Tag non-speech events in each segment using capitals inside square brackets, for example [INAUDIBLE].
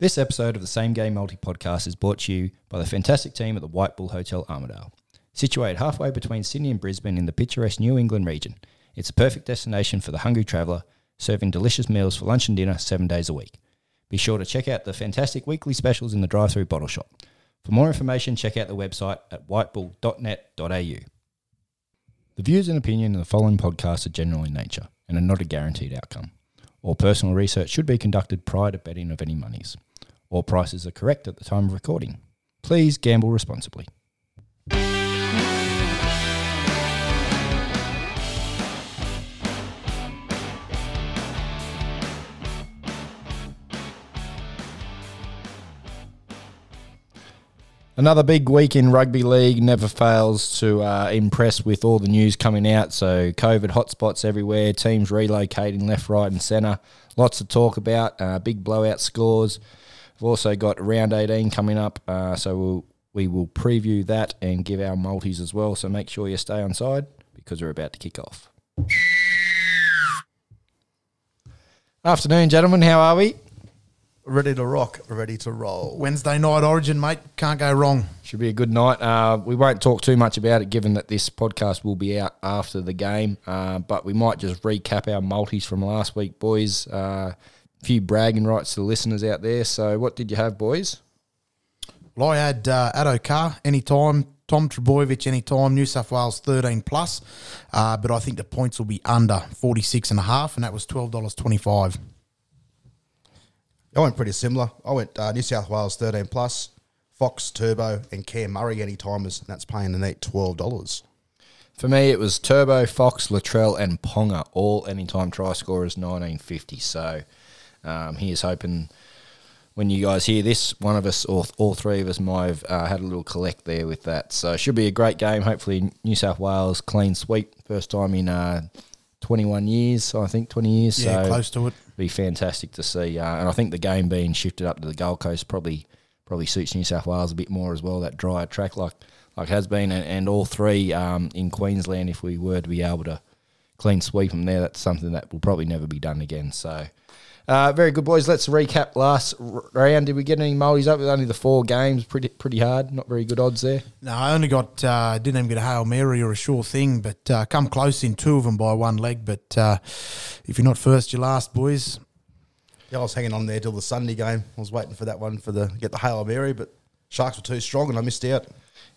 This episode of the Same Game Multi Podcast is brought to you by the fantastic team at the White Bull Hotel Armidale. Situated halfway between Sydney and Brisbane in the picturesque New England region, it's a perfect destination for the hungry traveller, serving delicious meals for lunch and dinner seven days a week. Be sure to check out the fantastic weekly specials in the drive through bottle shop. For more information, check out the website at whitebull.net.au. The views and opinion of the following podcast are general in nature and are not a guaranteed outcome. All personal research should be conducted prior to betting of any monies. All prices are correct at the time of recording. Please gamble responsibly. Another big week in rugby league never fails to uh, impress with all the news coming out. So, COVID hotspots everywhere, teams relocating left, right, and centre. Lots to talk about. Uh, big blowout scores. We've also got round 18 coming up. Uh, so, we'll, we will preview that and give our multis as well. So, make sure you stay on side because we're about to kick off. Afternoon, gentlemen. How are we? ready to rock, ready to roll. Wednesday night Origin, mate. Can't go wrong. Should be a good night. Uh, we won't talk too much about it, given that this podcast will be out after the game. Uh, but we might just recap our multis from last week, boys. Uh, few bragging rights to the listeners out there. So, what did you have, boys? Well, I had uh, Addo Carr anytime, Tom Trbojevic anytime, New South Wales 13 plus, uh, but I think the points will be under 46 and a half, and that was $12.25. I went pretty similar. I went uh, New South Wales 13 plus, Fox Turbo, and Cam Murray any timers, and that's paying the net $12. For me, it was Turbo, Fox, Latrell, and Ponga, all anytime try scorers 1950. So um, is hoping when you guys hear this, one of us or all three of us might have uh, had a little collect there with that. So it should be a great game. Hopefully, New South Wales clean sweep, first time in uh, 21 years, I think 20 years. Yeah, so close to it. Be fantastic to see, uh, and I think the game being shifted up to the Gold Coast probably probably suits New South Wales a bit more as well. That drier track like like has been, and, and all three um, in Queensland. If we were to be able to clean sweep them there, that's something that will probably never be done again. So. Uh, very good, boys. Let's recap last round. Did we get any multis up with only the four games? Pretty pretty hard. Not very good odds there. No, I only got uh, didn't even get a hail mary or a sure thing, but uh, come close in two of them by one leg. But uh, if you're not first, you're last, boys. Yeah, I was hanging on there till the Sunday game. I was waiting for that one for the get the Hail Mary, but Sharks were too strong and I missed out.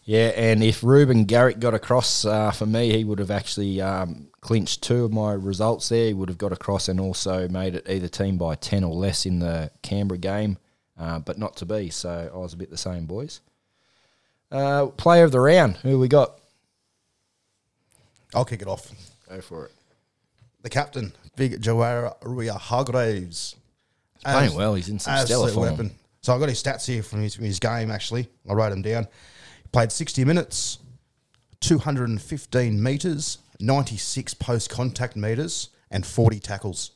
Yeah, and if Reuben Garrick got across uh, for me, he would have actually um, clinched two of my results there. He would have got across and also made it either team by 10 or less in the Canberra game, uh, but not to be. So I was a bit the same, boys. Uh, player of the round, who we got? I'll kick it off. Go for it. The captain, Big Jared Waerea-Hargreaves. Playing well, he's in some stellar form. So I got his stats here from his, from his game, actually. I wrote them down. Played 60 minutes, 215 metres, 96 post contact metres, and 40 tackles.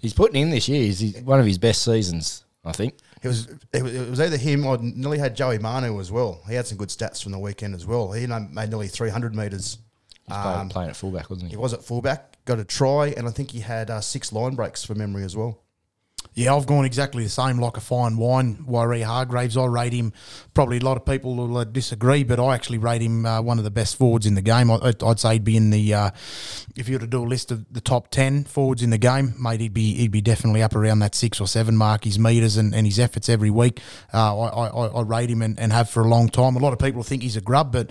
He's putting in this year. He's one of his best seasons, I think. It was it was, either him or nearly had Joey Manu as well. He had some good stats from the weekend as well. He made nearly 300 metres. He's um, playing at fullback, wasn't he? He was at fullback, got a try, and I think he had uh, six line breaks for memory as well. Yeah, I've gone exactly the same, like a fine wine. Waerea-Hargreaves, I rate him. Probably a lot of people will uh, disagree, but I actually rate him uh, one of the best forwards in the game. I, would say he'd be in the. Uh, if you were to do a list of the top ten forwards in the game, mate, he'd be he'd be definitely up around that six or seven mark. His meters and, and his efforts every week, uh, I, I, I rate him and, and have for a long time. A lot of people think he's a grub, but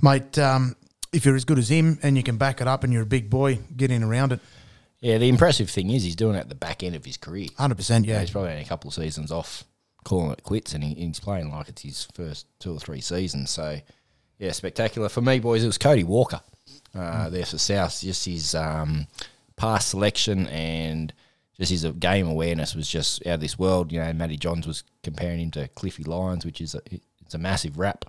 mate, um, if you're as good as him and you can back it up and you're a big boy, get in around it. Yeah, the impressive thing is he's doing it at the back end of his career. Hundred percent. Yeah, he's probably only a couple of seasons off calling it quits, and he, he's playing like it's his first two or three seasons. So, yeah, spectacular for me, boys. It was Cody Walker uh, mm. there for South. Just his um, pass selection and just his game awareness was just out of this world. You know, Matty Johns was comparing him to Cliffy Lyons, which is a, it's a massive rap.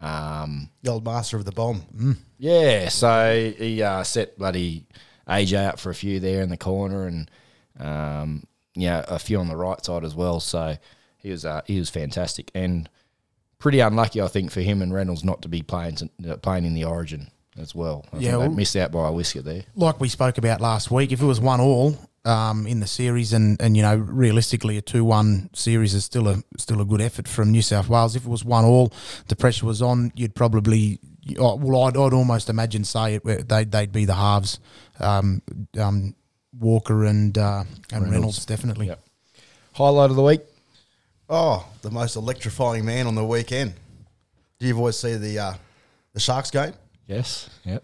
Um, the old master of the bomb. Mm. Yeah, so he uh, set bloody AJ up for a few there in the corner, and um, yeah, a few on the right side as well. So he was uh, he was fantastic and pretty unlucky, I think, for him and Reynolds not to be playing uh, playing in the Origin as well. I yeah, well, missed out by a whisker there. Like we spoke about last week, if it was one all, um, in the series, and, and you know realistically a two one series is still a still a good effort from New South Wales. If it was one all, the pressure was on. You'd probably well, I'd, I'd almost imagine say it, they'd they'd be the halves, um, um, Walker and uh, and Reynolds, Reynolds. definitely. Yep. Highlight of the week. Oh, the most electrifying man on the weekend. Do you always see the uh, the Sharks game? Yes. Yep.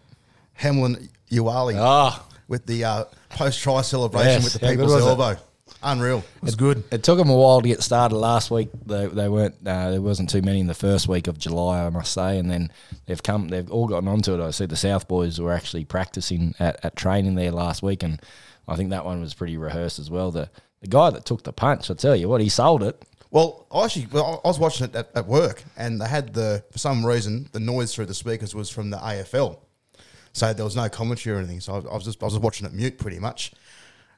Hamlin Uwali Ah, with the uh, post try celebration Yes, with the how people's elbow. it? Elbow. Unreal. It was good. It took them a while to get started last week. They, they weren't uh, there wasn't too many in the first week of July, I must say, and then they've come they've all gotten onto it. I see the South boys were actually practicing at, at training there last week, and I think that one was pretty rehearsed as well. The the guy that took the punch, I tell you what, he sold it. Well, I actually, well, I was watching it at, at work, and they had the for some reason the noise through the speakers was from the AFL, so there was no commentary or anything. So I, I was just I was just watching it mute pretty much,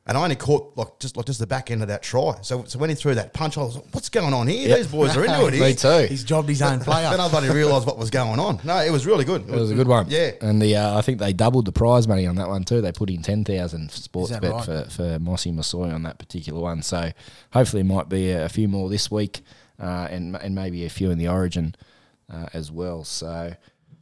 and I only caught like just like just the back end of that try. So so when he threw that punch, I was like, "What's going on here? Yep. These boys are into [LAUGHS] it." Me here." too. He's jobbed his own player. Then I only realised what was going on. No, it was really good. It was a good one. Yeah. And the uh, I think they doubled the prize money on that one too. They put in ten thousand sports bet right? for, for Mossy Massoy on that particular one. So hopefully it might be a, a few more this week, uh, and and maybe a few in the Origin uh, as well. So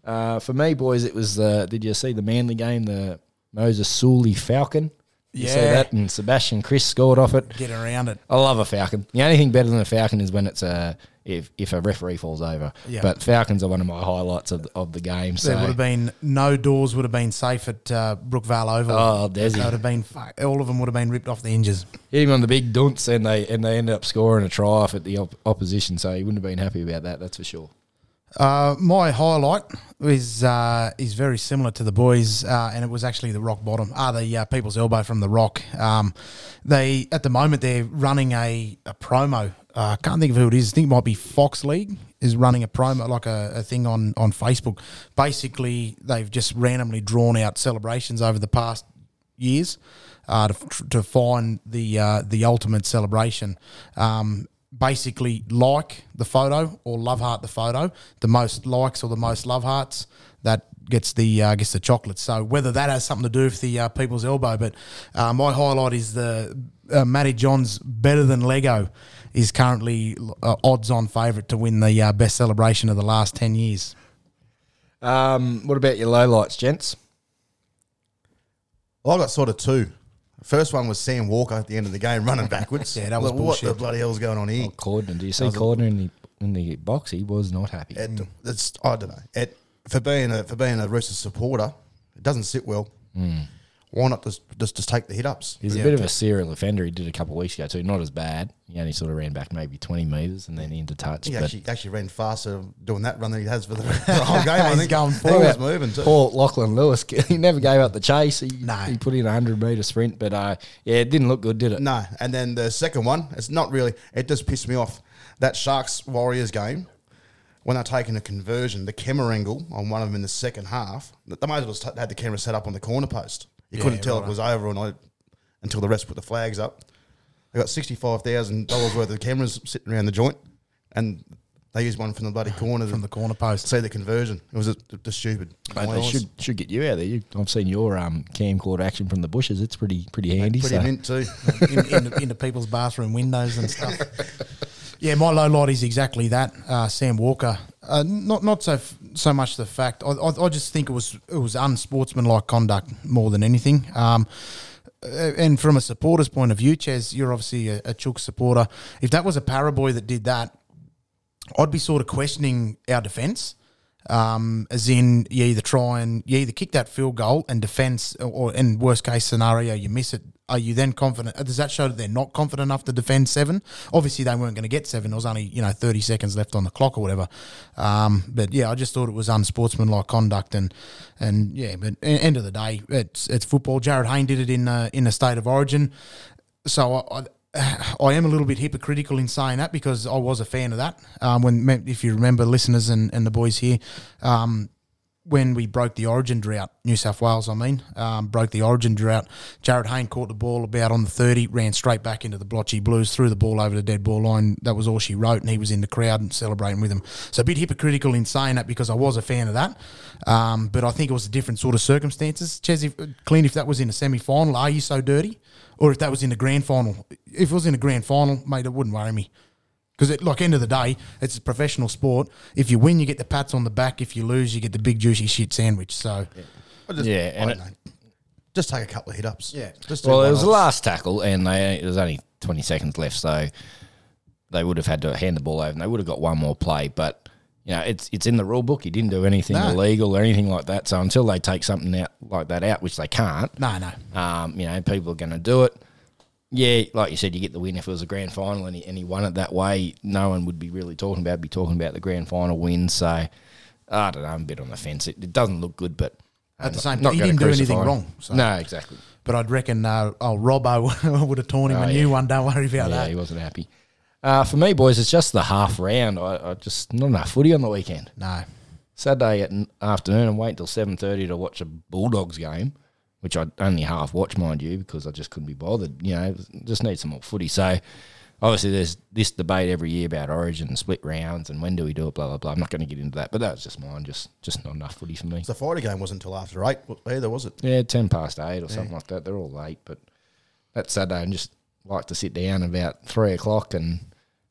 uh, for me, boys, it was. Uh, did you see the Manly game? The Moses Suli Falcon. You see Yeah. that, and Sebastian Kris scored off it. Get around it. I love a falcon. The only thing better than a falcon is when it's a if if a referee falls over. Yeah. But falcons are one of my highlights of the, of the game. So There would have been no doors would have been safe at uh, Brookvale Oval. Oh, Desi. That would have been all of them would have been ripped off the hinges. hit him on the big dunce, and they and they ended up scoring a try off at the op- opposition. So he wouldn't have been happy about that. That's for sure. Uh, my highlight is uh, is very similar to the boys, uh, and it was actually the rock bottom. Ah, the uh, People's Elbow from the Rock. Um, they at the moment they're running a, a promo. Uh, I can't think of who it is. I think it might be Fox League is running a promo like a, a thing on on Facebook. Basically, they've just randomly drawn out celebrations over the past years uh, to, to find the uh, the ultimate celebration. Um, basically, like the photo or love heart the photo. The most likes or the most love hearts that gets the uh, gets the chocolate. So whether that has something to do with the uh, people's elbow, but uh, my highlight is the uh, Matty John's better than Lego is currently uh, odds on favourite to win the uh, best celebration of the last ten years. Um, what about your low lights, gents? Well, I've got sort of two. First one was Sam Walker at the end of the game running backwards. [LAUGHS] Yeah, that was Like, What the bloody hell's going on here? Oh, Cordner. Do you see Cordner in the in the box? He was not happy. It, it's I don't know. It for being a for being a Roosters supporter, it doesn't sit well. Hmm. Why not just just just take the hit ups? He's a bit of a serial offender. He did a couple of weeks ago too. Not as bad. He only sort of ran back maybe twenty meters and then into touch. He but actually actually ran faster doing that run than he has for the, for [LAUGHS] the whole game. I [LAUGHS] think going He forward. was moving too. Paul Lachlan Lewis, [LAUGHS] he never gave up the chase. He, No. he put in a hundred meter sprint, but uh, yeah, it didn't look good, did it? No, and then the second one, it's not really. It just pissed me off. That Sharks Warriors game, when they're taking a conversion, the camera angle on one of them in the second half, they might as well just had the camera set up on the corner post. You couldn't tell right. it was over and I, until the rest put the flags up. They got sixty five thousand dollars worth of cameras sitting around the joint, and they used one from the bloody [SIGHS] corner From the corner post. see the conversion. It was just, just stupid. Mate, they should should get you out there. You, I've seen your um, camcorder action from the bushes. It's pretty pretty handy. pretty so. mint too. [LAUGHS] in, in, the, into people's bathroom windows and stuff. [LAUGHS] yeah, my low light is exactly that. Uh, Sam Walker. Uh, not not so f- so much the fact. I, I, I just think it was it was unsportsmanlike conduct more than anything. Um, and from a supporter's point of view, Ches, you're obviously a, a Chook supporter. If that was a Paraboy that did that, I'd be sort of questioning our defence. Um, as in, you either try and you either kick that field goal and defence, or in worst case scenario, you miss it. Are you then confident? Does that show that they're not confident enough to defend seven? Obviously, they weren't going to get seven. There was only you know thirty seconds left on the clock or whatever. Um, but yeah, I just thought it was unsportsmanlike conduct and and yeah. But end of the day, it's it's football. Jarryd Hayne did it in uh, in a state of origin, so I. I [SIGHS] I am a little bit hypocritical in saying that because I was a fan of that. Um, when if you remember, listeners and, and the boys here, um, when we broke the Origin drought, New South Wales, I mean, um, broke the Origin drought. Jarryd Hayne caught the ball about on the thirty, ran straight back into the blotchy Blues, threw the ball over the dead ball line. That was all she wrote, and he was in the crowd and celebrating with him. So a bit hypocritical in saying that because I was a fan of that, um, but I think it was a different sort of circumstances. Ches, if, Clint, if that was in a semi final, are you so dirty? Or if that was in the grand final, if it was in a grand final, mate, it wouldn't worry me. Because, like, end of the day, it's a professional sport. If you win, you get the pats on the back. If you lose, you get the big juicy shit sandwich. So, I just, Yeah, and I don't know. just take a couple of hit ups. Yeah. just Well, it was the last tackle, and they there was only twenty seconds left, so they would have had to hand the ball over, and they would have got one more play. But you know, it's it's in the rule book. He didn't do anything No. illegal or anything like that. So until they take something out like that out, which they can't, no, no. um, you know, people are going to do it. Yeah, like you said, you get the win. If it was a grand final and he, and he won it that way, no one would be really talking about. Be talking about the grand final win. So I don't know. I'm a bit on the fence. It, it doesn't look good, but At the I'm same not time, he didn't do anything him. wrong, so- No, exactly. But I'd reckon uh, oh, Robbo [LAUGHS] would have torn him Oh, a yeah. new one. Don't worry about that. Yeah, that. he wasn't happy. Uh, for me, boys, it's just the half round. I, I just not enough footy on the weekend. No. Saturday at afternoon and wait until seven thirty to watch a Bulldogs game, which I only half watch, mind you, because I just couldn't be bothered. You know, just need some more footy. So obviously, there's this debate every year about Origin and split rounds and when do we do it, blah blah blah. I'm not going to get into that, but that's just mine. Just just not enough footy for me. The Friday game wasn't until after eight either, was it? Yeah, ten past eight or something like that. They're all late, but that Saturday I just like to sit down about three o'clock and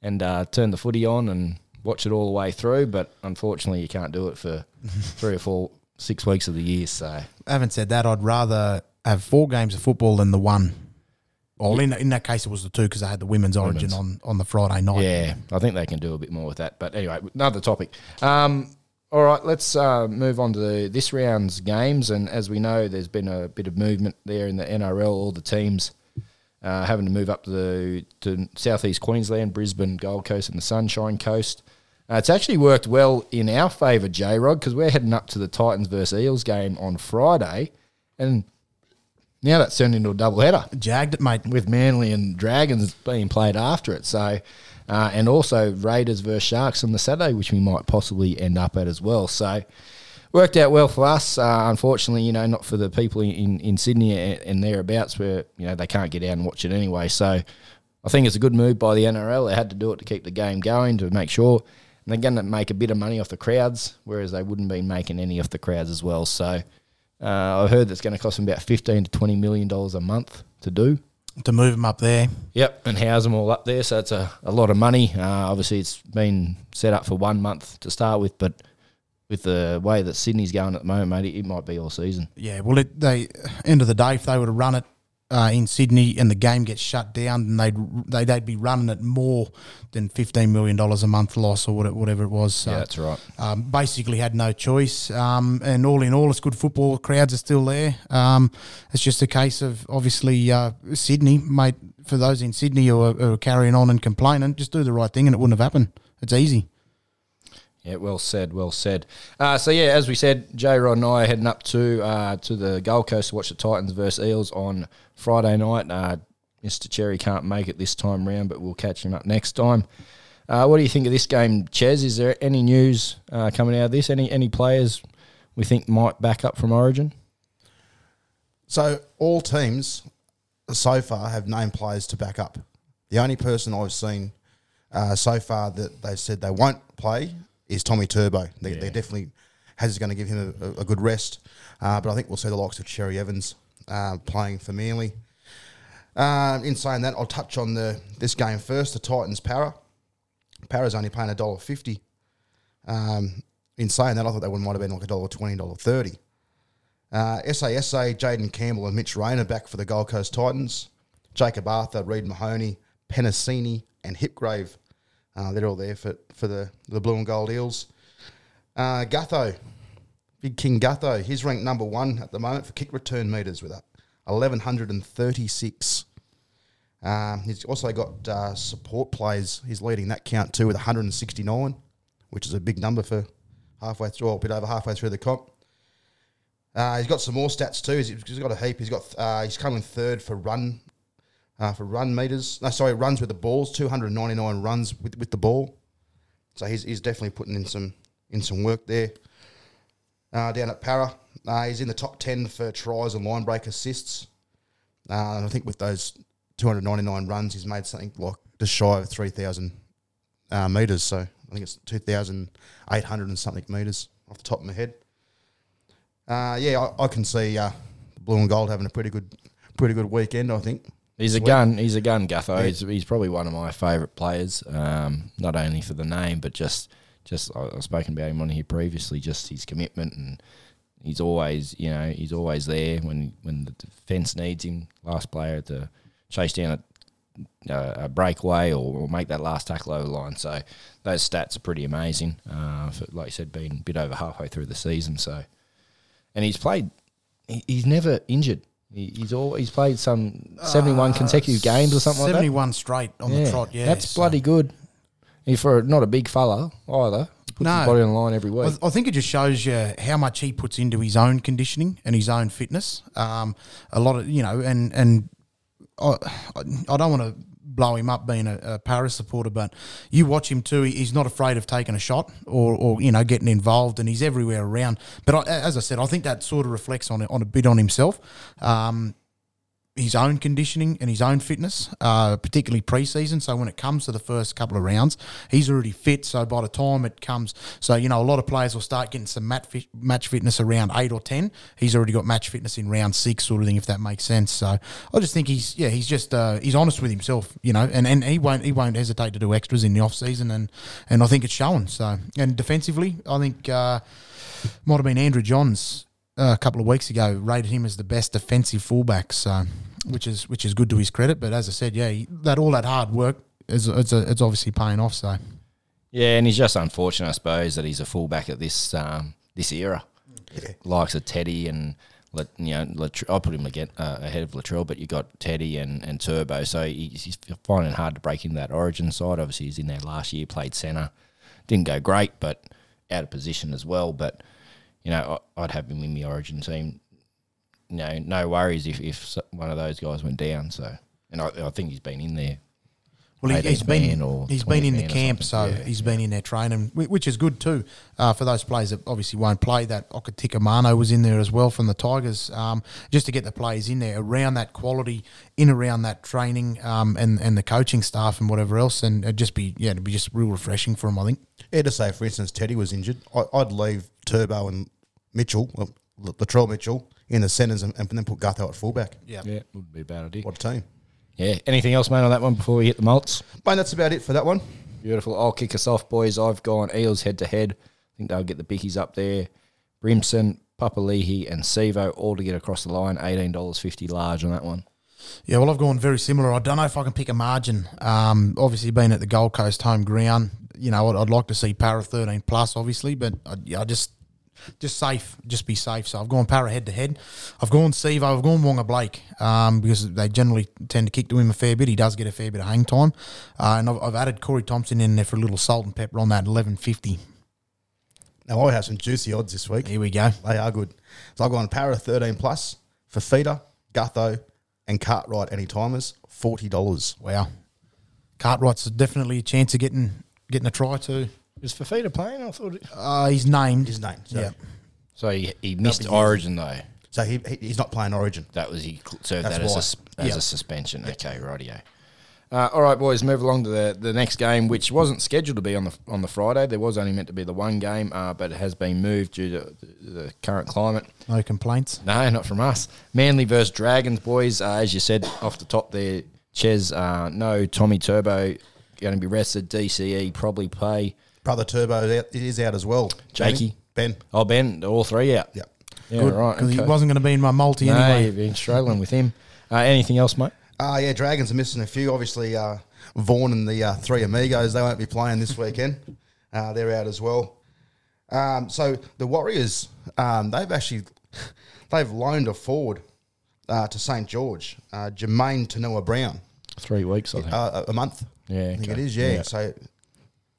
and uh, turn the footy on and watch it all the way through. But unfortunately, you can't do it for [LAUGHS] three or four, six weeks of the year. So Having said that, I'd rather have four games of football than the one. Well, in, in that case, it was the two because I had the women's origin on, on the Friday night. yeah, I think they can do a bit more with that. But anyway, another topic. Um, all right, let's uh, move on to this round's games. And as we know, there's been a bit of movement there in the NRL. All the teams uh, having to move up to the to southeast Queensland, Brisbane, Gold Coast, and the Sunshine Coast. Uh, it's actually worked well in our favour, J Rod, because we're heading up to the Titans versus Eels game on Friday, and now that's turned into a double header Jagged it, mate. with Manly and Dragons being played after it. So, uh, and also Raiders versus Sharks on the Saturday, which we might possibly end up at as well. So, worked out well for us. Uh, unfortunately, you know, not for the people in, in Sydney and, and thereabouts, where you know they can't get out and watch it anyway. So, I think it's a good move by the NRL. They had to do it to keep the game going to make sure. They're going to make a bit of money off the crowds, whereas they wouldn't be making any off the crowds as well. So, uh, I've heard that's going to cost them about fifteen to twenty million dollars a month to do. To move them up there. Yep, and house them all up there. So it's a, a lot of money. Uh, obviously, it's been set up for one month to start with, but with the way that Sydney's going at the moment, mate, it, it might be all season. Yeah, well, it, they end of the day, if they were to run it uh, in Sydney and the game gets shut down, then they'd they'd, they'd be running it more than fifteen million dollars a month loss or whatever it was. So, Yeah, that's right. Um, basically, had no choice. Um, and all in all, it's good football. Crowds are still there. Um, it's just a case of obviously uh, Sydney, mate. For those in Sydney who are, who are carrying on and complaining, just do the right thing, and it wouldn't have happened. It's easy. Yeah, well said, well said. Uh, so yeah, as we said, J Rod and I are heading up to uh, to the Gold Coast to watch the Titans versus Eels on Friday night. Uh, Mr. Cherry can't make it this time round, but we'll catch him up next time. Uh, what do you think of this game, Ches? Is there any news uh, coming out of this? Any any players we think might back up from Origin? So all teams so far have named players to back up. The only person I've seen uh, so far that they said they won't play is Tommy Turbo. They, they definitely has going to give him a, a good rest. Uh, but I think we'll see the likes of Cherry Evans uh, playing for Manly. Uh, in saying that, I'll touch on the this game first. The Titans Parra. Parra's only paying a dollar fifty. Um, in saying that, I thought they might have been like a dollar twenty, dollar thirty. Uh, SASA, Jayden Campbell and Mitch Rayner back for the Gold Coast Titans. Jakob Arthur, Reed Mahoney, Penasini, and Hipgrave. Uh, they're all there for, for the, the blue and gold Eels. Uh, Gutho, Big King Gutho, he's ranked number one at the moment for kick return meters with a 1,136. Um, he's also got uh, support plays. He's leading that count too with 169, which is a big number for halfway through, or a bit over halfway through the comp. Uh, he's got some more stats too. He's, he's got a heap. He's got uh, he's coming third for run uh, for run meters. No, sorry, runs with the balls. Two hundred ninety nine runs with, with the ball. So he's, he's definitely putting in some in some work there. uh, down at Parra. Uh, he's in the top 10 for tries and line break assists. Uh, and I think with those 299 runs, he's made something like just shy of 3,000 uh, metres. So I think it's 2,800 and something metres off the top of my head. Uh, yeah, I, I can see uh, Blue and Gold having a pretty good, pretty good weekend. I think. He's a gun. He's a gun, Gutho. Yeah. He's, he's probably one of my favourite players. Um, not only for the name, but just just I've spoken about him on here previously. Just his commitment and he's always you know he's always there when when the defence needs him. Last player to chase down a, a, a breakaway or, or make that last tackle over the line. So those stats are pretty amazing. Uh, for, like you said, being a bit over halfway through the season. So and he's played. He, he's never injured. He, he's all he's played some seventy one consecutive games or something like that. 71 straight on the trot, yeah. That's so- bloody good. He for not a big fella either. Puts No. his body on the line every I, week. th- I think it just shows you how much he puts into his own conditioning and his own fitness. Um, a lot of you know, and and I, I don't want to blow him up being a, a Paris supporter, but you watch him too. He's not afraid of taking a shot or, or you know getting involved, and he's everywhere around. But I, as I said, I think that sort of reflects on on a bit on himself. Um, his own conditioning and his own fitness, uh, particularly pre-season. So when it comes to the first couple of rounds, he's already fit. So by the time it comes, so you know a lot of players will start getting some match fit, match fitness around eight or ten. He's already got match fitness in round six, sort of thing, if that makes sense. So I just think he's yeah he's just uh, he's honest with himself, you know, and, and he won't he won't hesitate to do extras in the off season, and and I think it's showing. So and defensively, I think uh, might have been Andrew Johns a couple of weeks ago rated him as the best defensive fullback. So, which is which is good to his credit. But as I said, yeah, he, that all that hard work is it's, a, it's obviously paying off. So, yeah, and he's just unfortunate, I suppose, that he's a fullback at this um, this era. Yeah. Likes of Teddy and Lat- you know, Lat- I put him again, uh, ahead of Latrell, but you got Teddy and, and Turbo, so he's, he's finding it hard to break into that Origin side. Obviously, he's in there last year, played centre, didn't go great, but out of position as well. But you know, I'd have him in the Origin team. You know, no worries if if one of those guys went down. So, and I, I think he's been in there. Well, he, he's been or he's been in the camp, so yeah. he's been in there training, which is good too uh, for those players that obviously won't play. That Okatika Mano was in there as well from the Tigers, um, just to get the players in there around that quality, in around that training, um, and and the coaching staff and whatever else, and it'd just be yeah, it'd be just real refreshing for them. I think. Yeah, to say, for instance, Teddy was injured, I, I'd leave Turbo and Mitchell, well, L- Latrell Mitchell, in the centres and, and then put Gutho at fullback. Yeah. Yeah, would be a bad idea. What a team. Yeah. Anything else, mate, on that one before we hit the mults? Mate, that's about it for that one. Beautiful. I'll kick us off, boys. I've gone Eels head to head. I think they'll get the bickies up there. Brimson, Papali'i, and Sivo all to get across the line. Eighteen dollars fifty large on that one. Yeah, well, I've gone very similar. I don't know if I can pick a margin. Um, obviously, being at the Gold Coast home ground, you know, I'd, I'd like to see Parra thirteen plus, obviously, but I, I just just safe, just be safe. So I've gone Parra head to head. I've gone Sivo. I've gone Waqa Blake um, because they generally tend to kick to him a fair bit. He does get a fair bit of hang time, uh, and I've, I've added Corey Thompson in there for a little salt and pepper on that eleven fifty. Now, I have some juicy odds this week. Here we go. They are good. So I've gone Parra 13 plus for Feeder, Gutho, and Cartwright any timers, $40. Wow, Cartwright's definitely a chance of getting getting a try too. Is Fifita playing? I thought. It, Uh, he's named. His name. So, Yeah. so he, he missed Nothing Origin though. so he, he he's not playing Origin. That was he cl- served That's that as, a, why. s- as Yeah. a suspension. Okay, rightio. Uh, all right, boys, move along to the, the next game, which wasn't scheduled to be on the on the Friday. There was only meant to be the one game, uh, but it has been moved due to the, the current climate. No complaints. No, not from us. Manly versus Dragons, boys. Uh, as you said off the top there, Ches, uh, no Tommy Turbo going to be rested. DCE probably play. Brother Turbo is out, is out as well. Jakey. Ben. Oh, Ben, all three out. Yeah. Yeah, Good, right. because he wasn't going to be in my multi No, anyway. you've been struggling with him. Uh, anything else, mate? Uh, yeah, Dragons are missing a few. Obviously, uh, Vaughan and the uh, three Amigos, they won't be playing this weekend. [LAUGHS] Uh, they're out as well. Um, so the Warriors, um, they've actually they've loaned a forward uh, to St George, uh, Jermaine Tanoa Brown, Three weeks, I think. uh, a month. Yeah, I think it is. Yeah. Yeah. So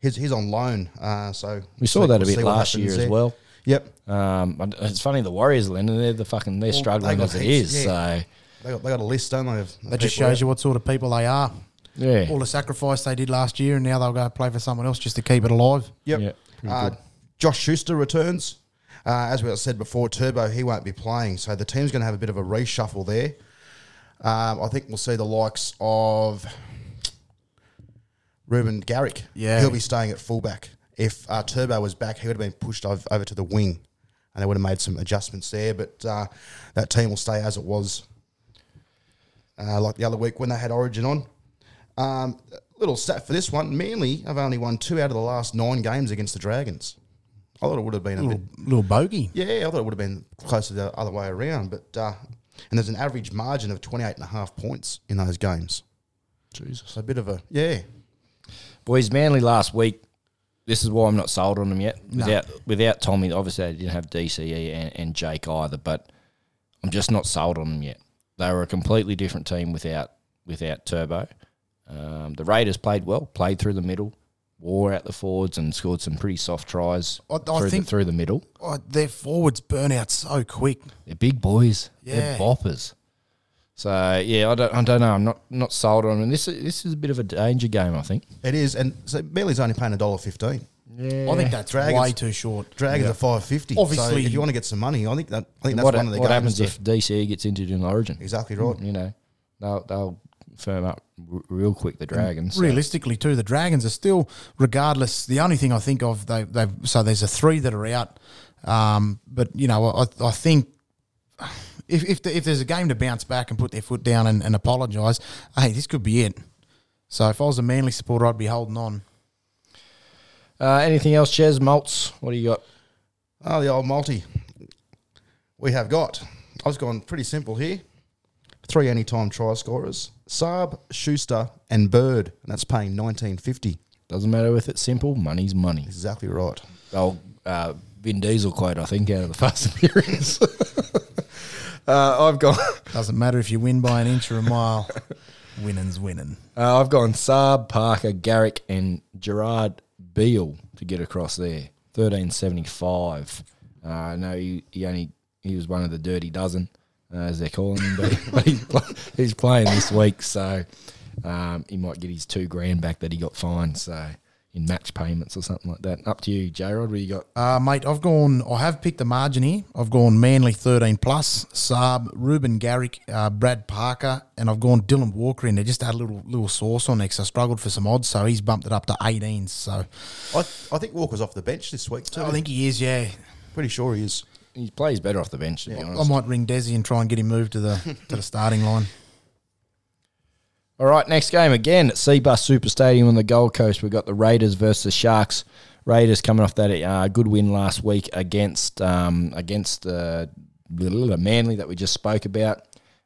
he's he's on loan. Uh, so we saw see- that a we'll bit last year happens as well. Yep. Um, it's funny the Warriors, Lennon, they're the fucking they're Well, struggling they as got it heaps, is. yeah. So They got, they got a list, don't they? of- of That just shows out. you what sort of people they are. yeah, All the sacrifice they did last year, and now they'll go play for someone else just to keep it alive. Yep. Yeah, pretty uh. Josh Schuster returns. Uh, as we said before, Turbo he won't be playing, so the team's going to have a bit of a reshuffle there. Um, I think we'll see the likes of Reuben Garrick. Yeah. he'll be staying at fullback. If uh, Turbo was back, he would have been pushed ov- over to the wing, and they would have made some adjustments there. But uh, that team will stay as it was, uh, like the other week when they had Origin on. Um, little stat for this one: Manly have only won two out of the last nine games against the Dragons. I thought it would have been a bit Little, little bogey. yeah, I thought it would have been closer the other way around. But uh, and there's an average margin of 28 and a half points in those games. Jesus. So a bit of a yeah. Boys, Manly last week. This is why I'm not sold on them yet. Without without Tommy, obviously they didn't have DCE and, and Jake either, but I'm just not sold on them yet. They were a completely different team without without Turbo. Um, the Raiders played well, played through the middle, wore out the forwards, and scored some pretty soft tries I- I through, think- the, through the middle. Oh, their forwards burn out so quick. They're big boys. Yeah. They're boppers. So yeah, I don't, I don't know. I'm not, not sold on them. This is, this is a bit of a danger game, I think. It is, and so Manly's only paying a dollar fifteen. Yeah. I think that's Dragons- way too short. Dragons are five fifty. Obviously- so if you want to get some money, I think that I think that's what one of the what games happens to- if DCE gets injured in Origin? exactly right. You know, they'll they'll firm up r- real quick. The Dragons. so- Realistically, too, the Dragons are still, regardless. The only thing I think of, they they've so there's a three that are out, um, but you know, I, I think if if, the, if there's a game to bounce back and put their foot down and, and apologise, hey, this could be it. So if I was a Manly supporter, I'd be holding on. Uh, anything else, Ches Maltz? What do you got? Oh, the old multi. We have got. I was going pretty simple here. Three anytime try scorers: Saab, Schuster, and Bird, and that's paying nineteen fifty. Doesn't matter if it's simple. Money's money. Exactly right. Old uh, Vin Diesel quote, I think, out of the [LAUGHS] Fast and Furious. [LAUGHS] uh, I've got [LAUGHS] Doesn't matter if you win by an inch or a mile. Winning's winning. uh, I've gone Saab, Parker, Garrick, and Gerard Beale to get across there. Thirteen seventy five. Uh, I know he, he only he was one of the dirty dozen, uh, as they're calling him, [LAUGHS] but, but he's, he's playing this week, so um, he might get his two grand back that he got fined. So in match payments or something like that. Up to you, J Rod. What you got? Uh, mate, I've gone. I have picked the margin here. I've gone Manly thirteen plus, Saab, Reuben Garrick, uh, Brad Parker, and I've gone Dylan Walker in there. Just add a little little sauce on there 'cause I struggled for some odds, so he's bumped it up to eighteen. So I, I think Walker's off the bench this week too. I think he is. Yeah, pretty sure he is. He plays better off the bench, to be I might ring Desi and try and get him moved to the to the starting line. All right, next game again at Cbus Super Stadium on the Gold Coast. We've got the Raiders versus Sharks. Raiders coming off that uh, good win last week against um, against uh, Manly that we just spoke about.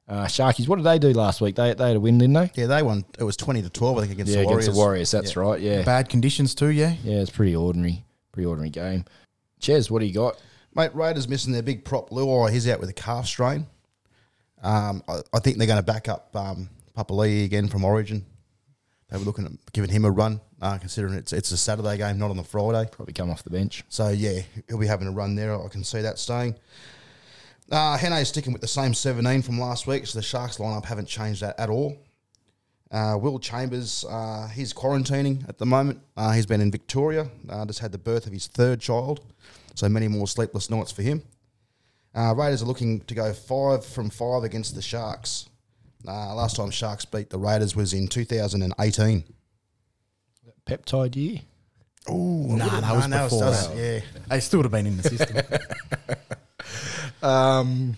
Uh, Sharkies, what did they do last week? They, they had a win, didn't they? Yeah, they won. It was twenty to twelve, I think, against yeah, the Warriors. Yeah, against the Warriors. That's right. Yeah, Bad conditions too. Yeah, yeah, it's pretty ordinary, pretty ordinary game. Ches, what do you got? Mate, Raiders missing their big prop Luai. He's out with a calf strain. Um, I, I think they're going to back up um, Papali'i again from Origin. They were looking at giving him a run, uh, considering it's it's a Saturday game, not on the Friday. Probably come off the bench. So yeah, he'll be having a run there. I can see that staying. Uh, Hene sticking with the same 17 from last week, so the Sharks lineup haven't changed that at all. Uh, Will Chambers, uh, he's quarantining at the moment. Uh, he's been in Victoria, uh, just had the birth of his third child, so many more sleepless nights for him. Uh, Raiders are looking to go five from five against the Sharks. Uh, last time Sharks beat the Raiders was in 2018. Peptide year. Oh, Nah, that was before that. Yeah. they still would have been in the system. [LAUGHS] Um,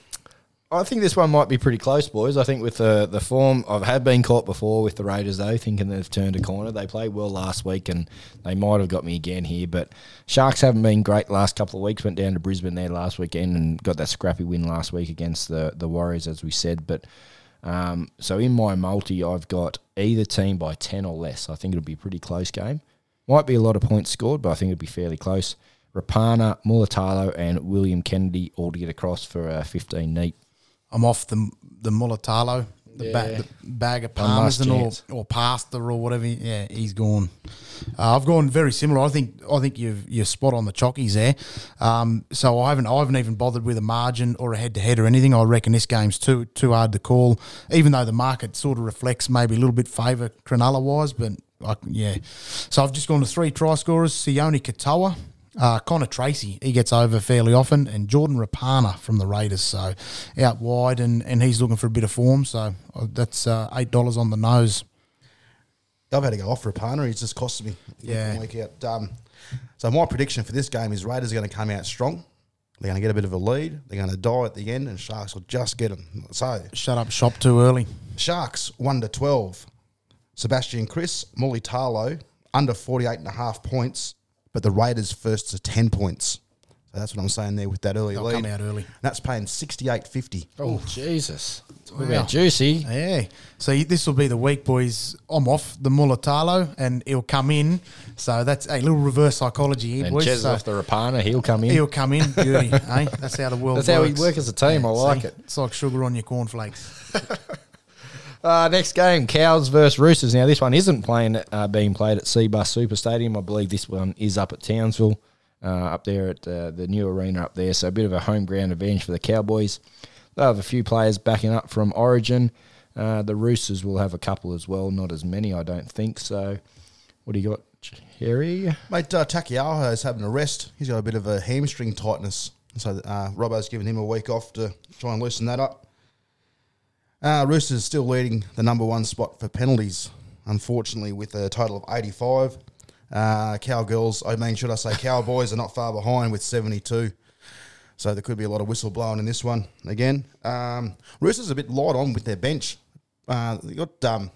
I think this one might be pretty close, boys. I think with the the form, I have had been caught before with the Raiders though, thinking they've turned a corner. They played well last week, and they might have got me again here. But Sharks haven't been great the last couple of weeks. Went down to Brisbane there last weekend and got that scrappy win last week against the the Warriors, as we said. But um, so in my multi, I've got either team by ten or less. I think it'll be a pretty close game. Might be a lot of points scored, but I think it'll be fairly close. Rapana, Mulitalo, and William Kennedy all to get across for uh, 15 neat. I'm off the the Mulitalo, the, Yeah. ba- the bag of parmesan or, or pasta or whatever. Yeah, he's gone. Uh, I've gone very similar. I think I think you've you're spot on the chockies there. Um, so I haven't I haven't even bothered with a margin or a head to head or anything. I reckon this game's too too hard to call. Even though the market sort of reflects maybe a little bit favour Cronulla wise, but I, yeah. So I've just gone to three try scorers: Sione Katoa. Uh, Connor Tracey, he gets over fairly often, and Jordan Rapana from the Raiders, so out wide, and, and he's looking for a bit of form, so uh, that's uh, eight dollars on the nose. I've had to go off for a. He's just costed me Yeah. week out. Um, so my prediction for this game is Raiders are going to come out strong. They're going to get a bit of a lead. They're going to die at the end, and Sharks will just get them. So Shut up shop too early. Sharks one to twelve. Sebastian Kris, Molly Tarlo under 48 and a half points, but the Raiders first to ten points. So that's what I'm saying there with that early They'll lead. come out early. That's paying 68.50. Oh, Jesus. Talk Wow. about juicy. Yeah. So this will be the week, boys. I'm off the Mulitalo, and he'll come in. So that's a little reverse psychology here, And boys. Ches So off the Rapana, he'll come in. he'll come in, [LAUGHS] beauty. eh? That's how the world That's how we works. work as a team. I like See? it. It's like sugar on your cornflakes. [LAUGHS] Uh, next game, Cows versus Roosters. Now, this one isn't playing uh, being played at Cbus Super Stadium. I believe this one is up at Townsville, uh, up there at uh, the new arena up there. So a bit of a home ground advantage for the Cowboys. They'll have a few players backing up from Origin. Uh, the Roosters will have a couple as well, not as many, I don't think. So, what do you got, Harry? Mate, uh, Taukeiaho is having a rest. He's got a bit of a hamstring tightness. So uh, Robbo's given him a week off to try and loosen that up. Uh, Roosters still leading the number one spot for penalties, unfortunately, with a total of 85. Uh, Cowgirls, I mean, should I say Cowboys are not far behind with 72. So there could be a lot of whistle blowing in this one again. Um, Roosters a bit light on with their bench. Uh, they got um,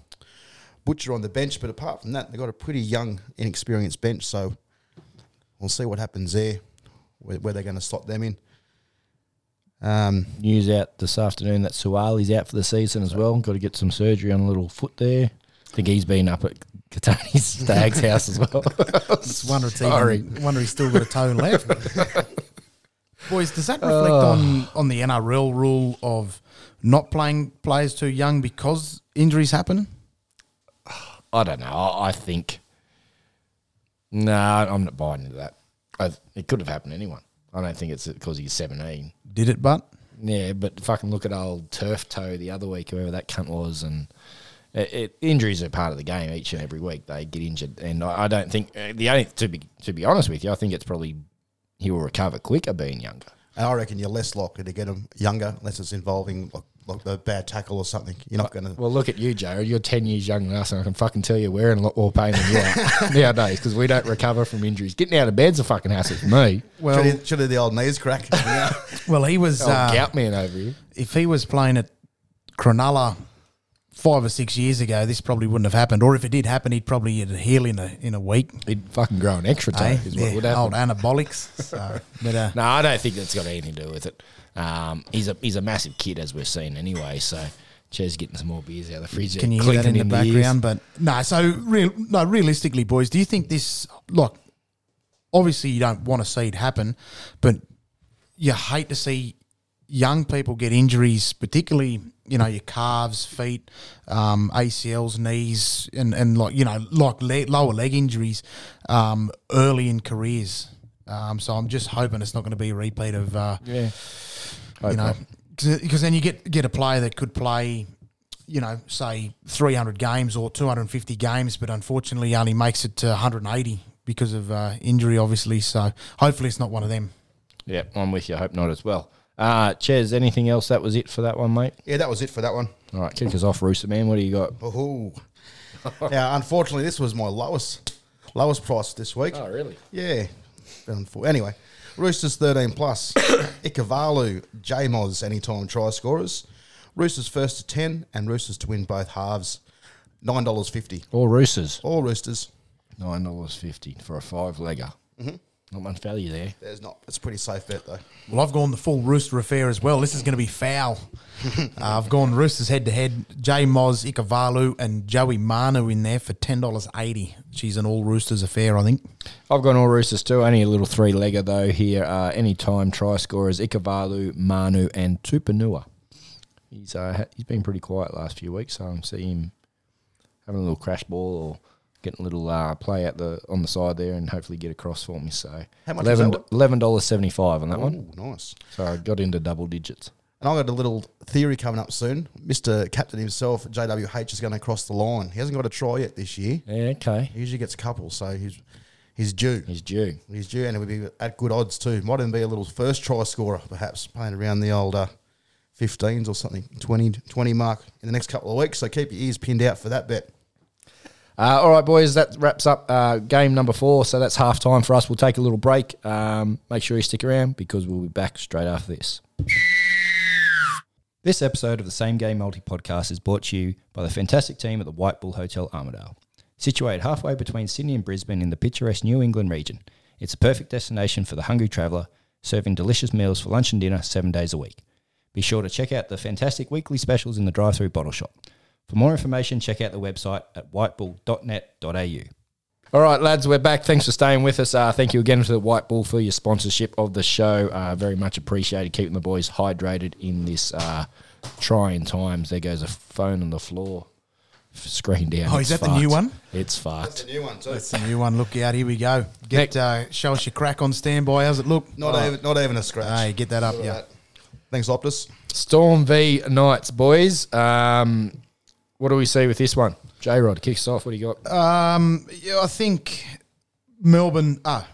Butcher on the bench, but apart from that, they've got a pretty young, inexperienced bench. So we'll see what happens there, where, where they're going to slot them in. Um, News out this afternoon that Suaalii's out for the season as well. Got to get some surgery on a little foot there. I think he's been up at Katani's [LAUGHS] Stag's house as well. [LAUGHS] Just wonder it's Sorry. even, wonder he's still got a toe left. [LAUGHS] Boys, does that reflect on, on the NRL rule of not playing players too young because injuries happen? [SIGHS] I don't know. I, I think. No, I'm not buying into that. I, it could have happened to anyone. I don't think it's because he's 17. Did it, but Yeah, but fucking look at old turf toe the other week, whoever that cunt was, and it, it, injuries are part of the game. Each and every week they get injured, and I, I don't think uh, the only to be to be honest with you, I think it's probably he will recover quicker being younger. and I reckon you're less likely to get them younger unless it's involving like, like the bad tackle or something. You're not going to. Well, look at you, Jared. You're ten years younger than us, and I can fucking tell you we're in a lot more pain than you are [LAUGHS] nowadays because we don't recover from injuries. Getting out of bed's a fucking hassle for me. well, should, have, should have the old knees crack. Yeah. [LAUGHS] well, he was uh, gout man over here. if he was playing at Cronulla five or six years ago, this probably wouldn't have happened. Or if it did happen, he'd probably it'd heal in a in a week. He'd fucking grow an extra toe. Eh? Is what would Yeah, old anabolics. So, but uh, [LAUGHS] No, I don't think that's got anything to do with it. Um, he's a he's a massive kid as we've seen anyway. So Ches getting some more beers out of the fridge. Can you hear that in the clinking ears. background? But no, so real, no, realistically, boys, do you think this? Look, obviously, you don't want to see it happen, but you hate to see young people get injuries, particularly you know your calves, feet, um, ACLs, knees, and and like you know like leg, lower leg injuries um, early in careers. Um, so I'm just hoping it's not going to be a repeat of uh, Yeah, you know, because then you get get a player that could play, you know, say 300 games or 250 games, but unfortunately only makes it to 180 because of uh, injury, obviously. So hopefully it's not one of them. yeah, I'm with you. I hope not as well. Uh, Ches, anything else? That was it for that one, mate. yeah, that was it for that one. All right, kick us off, Rooster man. What do you got? Oh, yeah. [LAUGHS] Unfortunately, this was my lowest lowest price this week. Oh, really? Yeah. Been unfor- Anyway, Roosters 13 plus. [COUGHS] Ikavalu, J-Moz, anytime try scorers. Roosters first to 10 and Roosters to win both halves. $9.50. All Roosters. All Roosters. Nine dollars fifty for a five legger. Mm-hmm. Not much value there. There's not. It's a pretty safe bet, though. Well, I've gone the full Rooster affair as well. This is going to be foul. [LAUGHS] uh, I've gone Roosters head to head. J Moz, Ikavalu, and Joey Manu in there for $10.80. She's an all Roosters affair, I think. I've gone all Roosters too. Only a little three legger though here. Uh, anytime try scorers Ikavalu, Manu, and Tupanua. He's uh, he's been pretty quiet last few weeks, so I'm seeing him having a little crash ball or getting a little uh, play out the on the side there, and hopefully get across for me. So How much was that one? eleven dollars seventy five on that one. Nice. So I got into double digits. And I've got a little theory coming up soon. Mr. Captain himself, JWH, is going to cross the line. He hasn't got a try yet this year. Yeah, okay. He usually gets a couple, so he's he's due. He's due. He's due, and it would be at good odds too. Might even be a little first try scorer, perhaps playing around the old uh, 15s or something, 20, 20 mark in the next couple of weeks. So keep your ears pinned out for that bet. Uh, all right, boys, that wraps up uh, game number four. So that's half time for us. We'll take a little break. Um, make sure you stick around because we'll be back straight after this. This episode of the Same Game Multi podcast is brought to you by the fantastic team at the White Bull Hotel Armidale. Situated halfway between Sydney and Brisbane in the picturesque New England region, it's a perfect destination for the hungry traveller, serving delicious meals for lunch and dinner seven days a week. Be sure to check out the fantastic weekly specials in the drive through bottle shop. For more information, check out the website at whitebull.net.au. All right, lads, we're back. Thanks for staying with us. Uh, thank you again to the White Bull for your sponsorship of the show. Uh, very much appreciated keeping the boys hydrated in this uh, trying times. There goes a phone on the floor, screen down. Oh, It's is that the new one? It's fucked. new one too. That's the new one. Look out. Here we go. Get uh, show us your crack on standby. How's it look? Not Oh, even, not even a scratch. Hey, get that up. Yeah. that. Thanks, Optus. Storm v Knights, boys. Um, what do we see with this one? J Rod kicks off. What do you got? Um, yeah, I think Melbourne. Ah,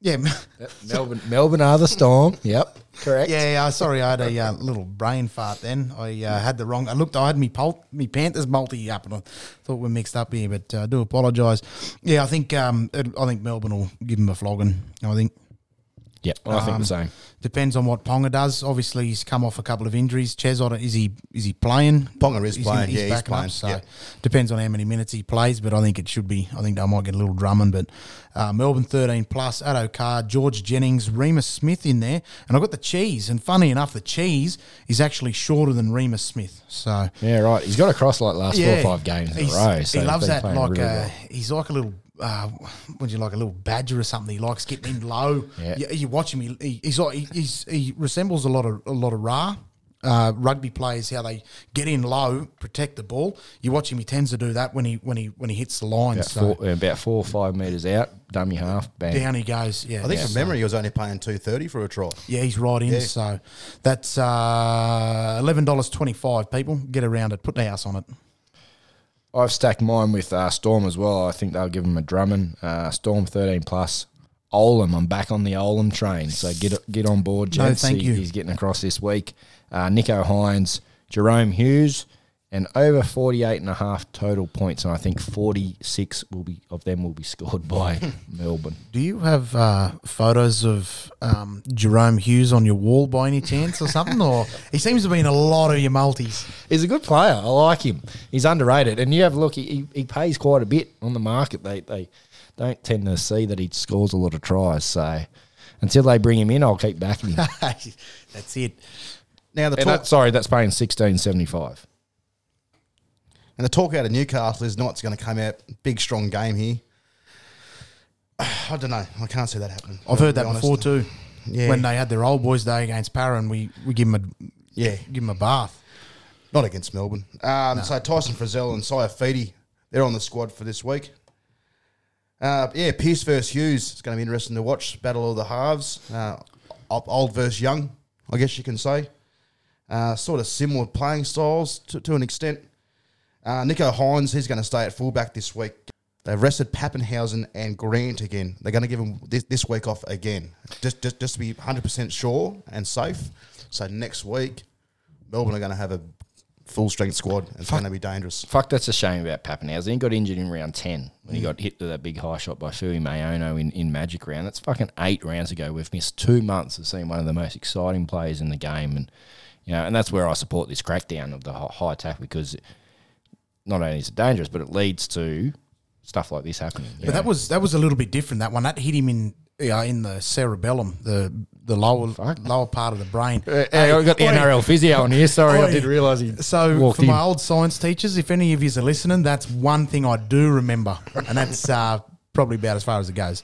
yeah, [LAUGHS] Melbourne, Melbourne are the Storm. Yep, correct. yeah. yeah, sorry, I had a uh, little brain fart. Then I uh, had the wrong. I looked. I had me pul- me Panthers multi up, and I thought we're mixed up here. But uh, I do apologise. Yeah, I think um, it, I think Melbourne will give him a flogging. I think Yep, I think Um, the same. depends on what Ponga does. Obviously, he's come off a couple of injuries. Ches, I don't- is he is he playing? Ponga is He's playing, yeah, he's backing up, playing, so yeah. depends on how many minutes he plays. But I think it should be. I think they might get a little drumming. But uh, Melbourne thirteen plus, Addo Carr, George Jennings, Reimis Smith in there, and I've got the cheese. And funny enough, the cheese is actually shorter than Reimis Smith. So Yeah, right. He's got across like last four or five games in a row. So he loves that. Like really uh, well. he's like a little. Uh, would you like a little badger or something? He likes getting in low. Yeah. You, you watch him. He, he, he's like he, he's, he resembles a lot of a lot of Ra. Uh, rugby players, how they get in low, protect the ball. You watch him; he tends to do that when he when he when he hits the line. About, so four, about four or five metres out, dummy half, bang. down he goes. Yeah, I think yeah, from so- memory, he was only paying two thirty for a try. Yeah, he's right in. Yeah. So that's uh, eleven dollars twenty five. People get around it. Put the house on it. I've stacked mine with uh, Storm as well. I think they'll give him a drumming. Uh, Storm 13 plus. Olam, I'm back on the Olam train. So get get on board, No, thank He- you. He's getting across this week. Uh, Nicho Hynes, Jahrome Hughes, and over 48 and a half total points. And I think 46 will be of them will be scored by [LAUGHS] Melbourne. Do you have uh, photos of um, Jahrome Hughes on your wall by any chance or something? or [LAUGHS] he seems to be in a lot of your multis. He's a good player. I like him. He's underrated. And you have a look, he, he, he pays quite a bit on the market. They they don't tend to see that he scores a lot of tries. So until they bring him in, I'll keep backing him. [LAUGHS] That's it. Now the And talk, that, sorry, that's paying sixteen seventy five. And the talk out of Newcastle is not going to come out big, strong game here. [SIGHS] I don't know. I can't see that happening. I've heard that honest. before too. Yeah. When they had their old boys day against Parra, and we, we give them a Yeah, give 'em a bath. not against Melbourne. Um, So Tyson Frizell and Feedy, they're on the squad for this week. Uh, yeah, Pearce versus Hughes. It's going to be interesting to watch. Battle of the halves. Uh, old versus young, I guess you can say. Uh, sort of similar playing styles to, to an extent. Uh, Nicho Hynes, he's going to stay at fullback this week. They've rested Papenhuyzen and Grant again. They're going to give him this, this week off again, just, just just to be 100% sure and safe. So next week, Melbourne are going to have a full strength squad. And it's going to be dangerous. Fuck, that's a shame about Papenhuyzen. He got injured in round 10 when he got hit with that big high shot by Fui Mayono in, in Magic Round. That's fucking eight rounds ago. We've missed two months of seeing one of the most exciting players in the game. And, you know, and that's where I support this crackdown of the high attack because not only is it dangerous, but it leads to stuff like this happening. you But that was that was a little bit different. That one that hit him in yeah in the cerebellum, the the lower lower part of the brain. Uh, hey, I got the Oi. NRL physio on here. Sorry, I did realise he So for in. my old science teachers, if any of you are listening, that's one thing I do remember, and that's uh, probably about as far as it goes.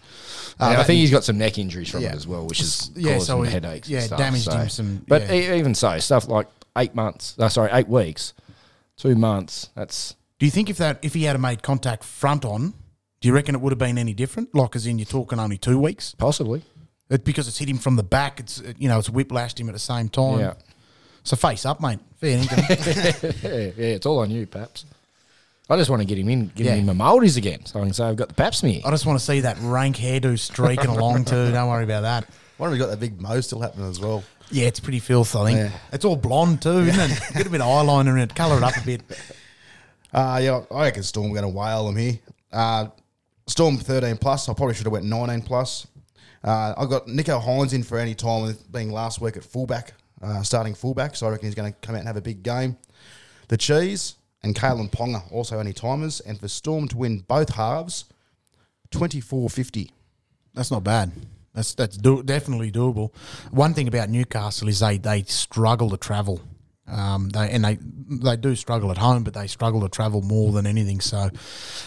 Uh, Yeah, I think he's got some neck injuries from Yeah. it as well, which is Yeah, caused so some he- headaches. yeah, and stuff, damaged so. him some- But yeah. e- even so, stuff like eight months. Oh, sorry, eight weeks, two months. That's Do you think if that if he had made contact front on, do you reckon it would have been any different? Like, as in you're talking only two weeks, possibly. it, because it's hit him from the back. It's uh, you know it's whiplashed him at the same time. Yeah. So face up, mate. Fair income. [LAUGHS] yeah, yeah, it's all on you, perhaps. I just want to get him in, get Yeah. him in my Maldies again, so I can say I've got the pap smear. I just want to see that rank hairdo streaking along too. Don't worry about that. Why have we got that big mo still happening as well? Yeah, it's pretty filth, I think. Yeah. It's all blonde too, isn't it? [LAUGHS] Get a bit of eyeliner in it, colour it up a bit. [LAUGHS] Uh, yeah, I reckon Storm going to whale them here. Uh, Storm 13 plus. I probably should have went 19 plus. Uh, I got Nicho Hynes in for any time being last week at fullback, uh, starting fullback. So I reckon he's going to come out and have a big game. The Cheese and Kalyn Ponga also any timers. And for Storm to win both halves, 24 50. That's not bad. That's that's do, definitely doable. One thing about Newcastle is they they struggle to travel. Um, they and they they do struggle at home, but they struggle to travel more than anything. So,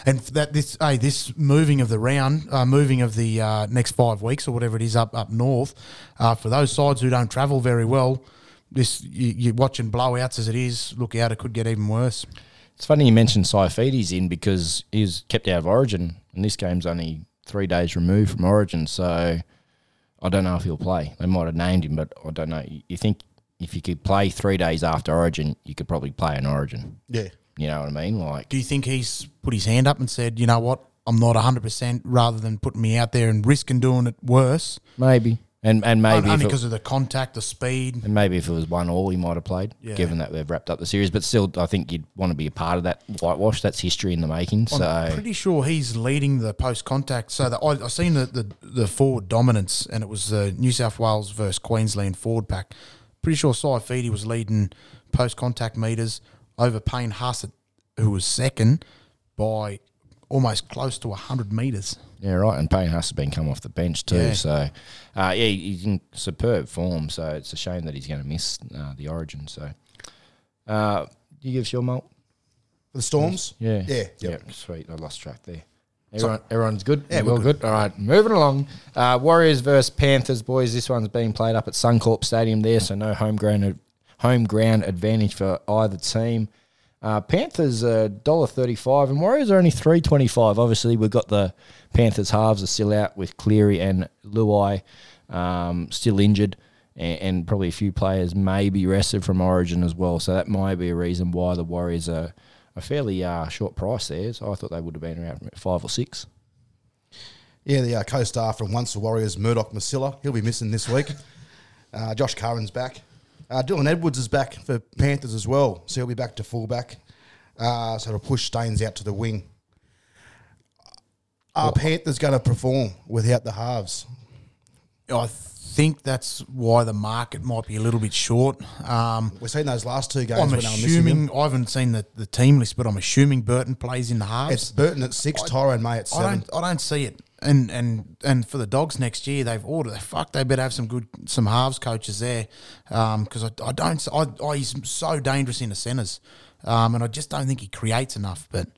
and that this hey this moving of the round, uh, moving of the uh, next five weeks or whatever it is up up north, uh, for those sides who don't travel very well, this you, you're watching blowouts as it is. Look out, it could get even worse. It's funny you mentioned Saifides in because he's kept out of Origin, and this game's only three days removed from Origin, so I don't know if he'll play. They might have named him, but I don't know. You think if you could play three days after Origin, you could probably play an Origin. Yeah. You know what I mean? Like, Do you think he's put his hand up and said, you know what, I'm not 100% rather than putting me out there and risking doing it worse? maybe, and and maybe only because of the contact, the speed. and maybe if it was one all, he might have played. Yeah. Given that they've wrapped up the series, but still, I think you'd want to be a part of that whitewash. That's history in the making. So I'm pretty sure he's leading the post contact. So that I, I seen the, the the forward dominance, and it was the New South Wales versus Queensland forward pack. Pretty sure Saifiti was leading post contact meters over Payne Hassett, who was second by almost close to hundred meters. Yeah, right. And Payne Haas has been come off the bench too. Yeah. So, uh, yeah, he's in superb form. So it's a shame that he's going to miss uh, the Origin. So, uh, you give us your malt? For the Storms? Yeah. Yeah. Yeah. Yep. Sweet. I lost track there. Everyone, everyone's good. Yeah, we're we're all good. All right, moving along. Uh, Warriors versus Panthers, boys. This one's being played up at Suncorp Stadium there, so no home ground home ground advantage for either team. Uh, Panthers uh, dollar thirty five, and Warriors are only three twenty five. Obviously, we've got the Panthers halves are still out with Cleary and Luai um, still injured, and, and probably a few players may be rested from Origin as well. So that might be a reason why the Warriors are a fairly uh, short price there. So I thought they would have been around five or six. Yeah, the uh, co-star from Once the Warriors, Murdoch-Masila, he'll be missing this week. Uh, Josh Curran's back. Uh, Dylan Edwards is back for Panthers as well, so he'll be back to fullback. Uh, so it'll push Staines out to the wing. Are Panthers going to perform without the halves? I think that's why the market might be a little bit short. Um, We've seen those last two games I'm when they were assuming. I haven't seen the, the team list, but I'm assuming Burton plays in the halves. It's Burton at six, Tyrone May at I seven. don't I don't see it. And and and for the dogs next year, they've ordered. Fuck, they better have some good some halves coaches there, because I, I don't. I, I he's so dangerous in the centres, um, and I just don't think he creates enough. But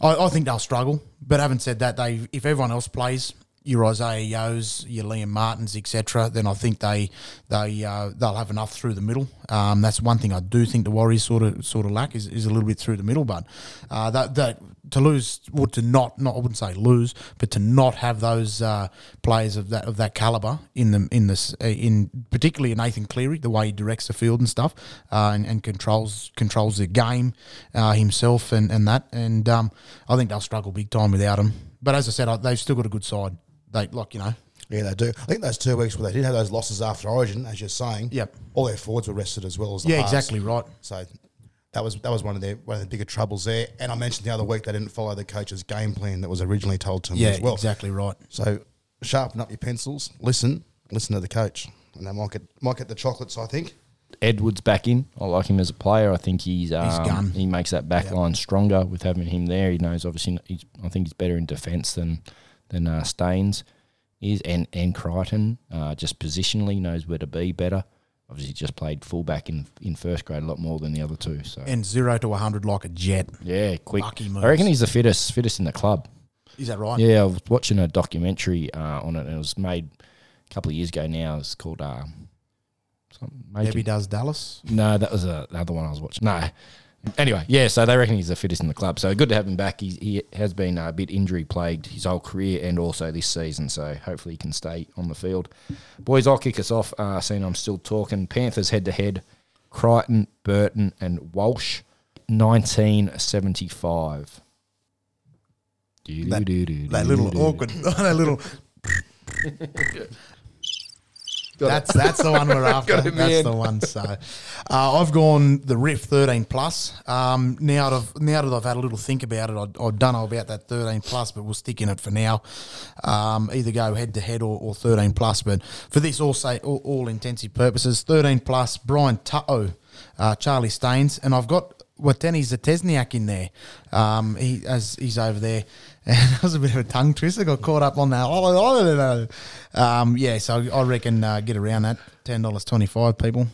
I, I think they'll struggle. But having said that, they if everyone else plays, your Isaiah Yeo's, your Liam Martins, etc., then I think they they uh, they'll have enough through the middle. Um, that's one thing I do think the Warriors sort of sort of lack is, is a little bit through the middle. But uh, that that to lose or to not not I wouldn't say lose, but to not have those uh, players of that of that caliber in them in this uh, in particularly in Nathan Cleary, the way he directs the field and stuff, uh, and, and controls controls the game uh, himself and and that, and um, I think they'll struggle big time without him. But as I said, I, they've still got a good side. They like you know Yeah, they do. I think those two weeks where they did have those losses after Origin, as you're saying, Yep. all their forwards were rested as well as the yeah halves. exactly right. So that was that was one of their one of the bigger troubles there. And I mentioned the other week they didn't follow the coach's game plan that was originally told to them Yeah, as well. exactly right. So sharpen up your pencils, listen, listen to the coach, and they might get might get the chocolates. I think. Edwards back in. I like him as a player. I think he's um, gun. he makes that back line stronger with having him there. He knows obviously he's, I think he's better in defence than than uh, Staines is and and Crichton uh, just positionally knows where to be better. Obviously, just played fullback in in first grade a lot more than the other two. So And zero to hundred like a jet. yeah, quick. Lucky I reckon he's the fittest fittest in the club. Is that right? Yeah, I was watching a documentary uh, on it, and it was made a couple of years ago. Now it's called. Uh, Debbie does Dallas. no, that was a, another one I was watching. No. Anyway, yeah, so they reckon he's the fittest in the club. So good to have him back. He, he has been a bit injury plagued his whole career and also this season. So hopefully he can stay on the field. Boys, I'll kick us off. Uh, seeing I'm still talking. Panthers head to head. Crichton, Burton, and Walsh. 1975. That, that little awkward, [LAUGHS] that little. [LAUGHS] that's that's the one we're [LAUGHS] after. Got That's the one. So, uh, I've gone the Riff 13 plus. Um, now that I've now that I've had a little think about it, I, I don't know about that 13 plus, but we'll stick in it for now. Um, either go head to head or, or 13 plus. But for this, all say all, all intensive purposes, 13 plus. Brian Tutto, uh, Charlie Staines, and I've got Wateni Zatesniak in there. Um, he as he's over there, and that was a bit of a tongue twister. Got caught up on that. Um, yeah, so I reckon uh, get around that ten dollars twenty five. People.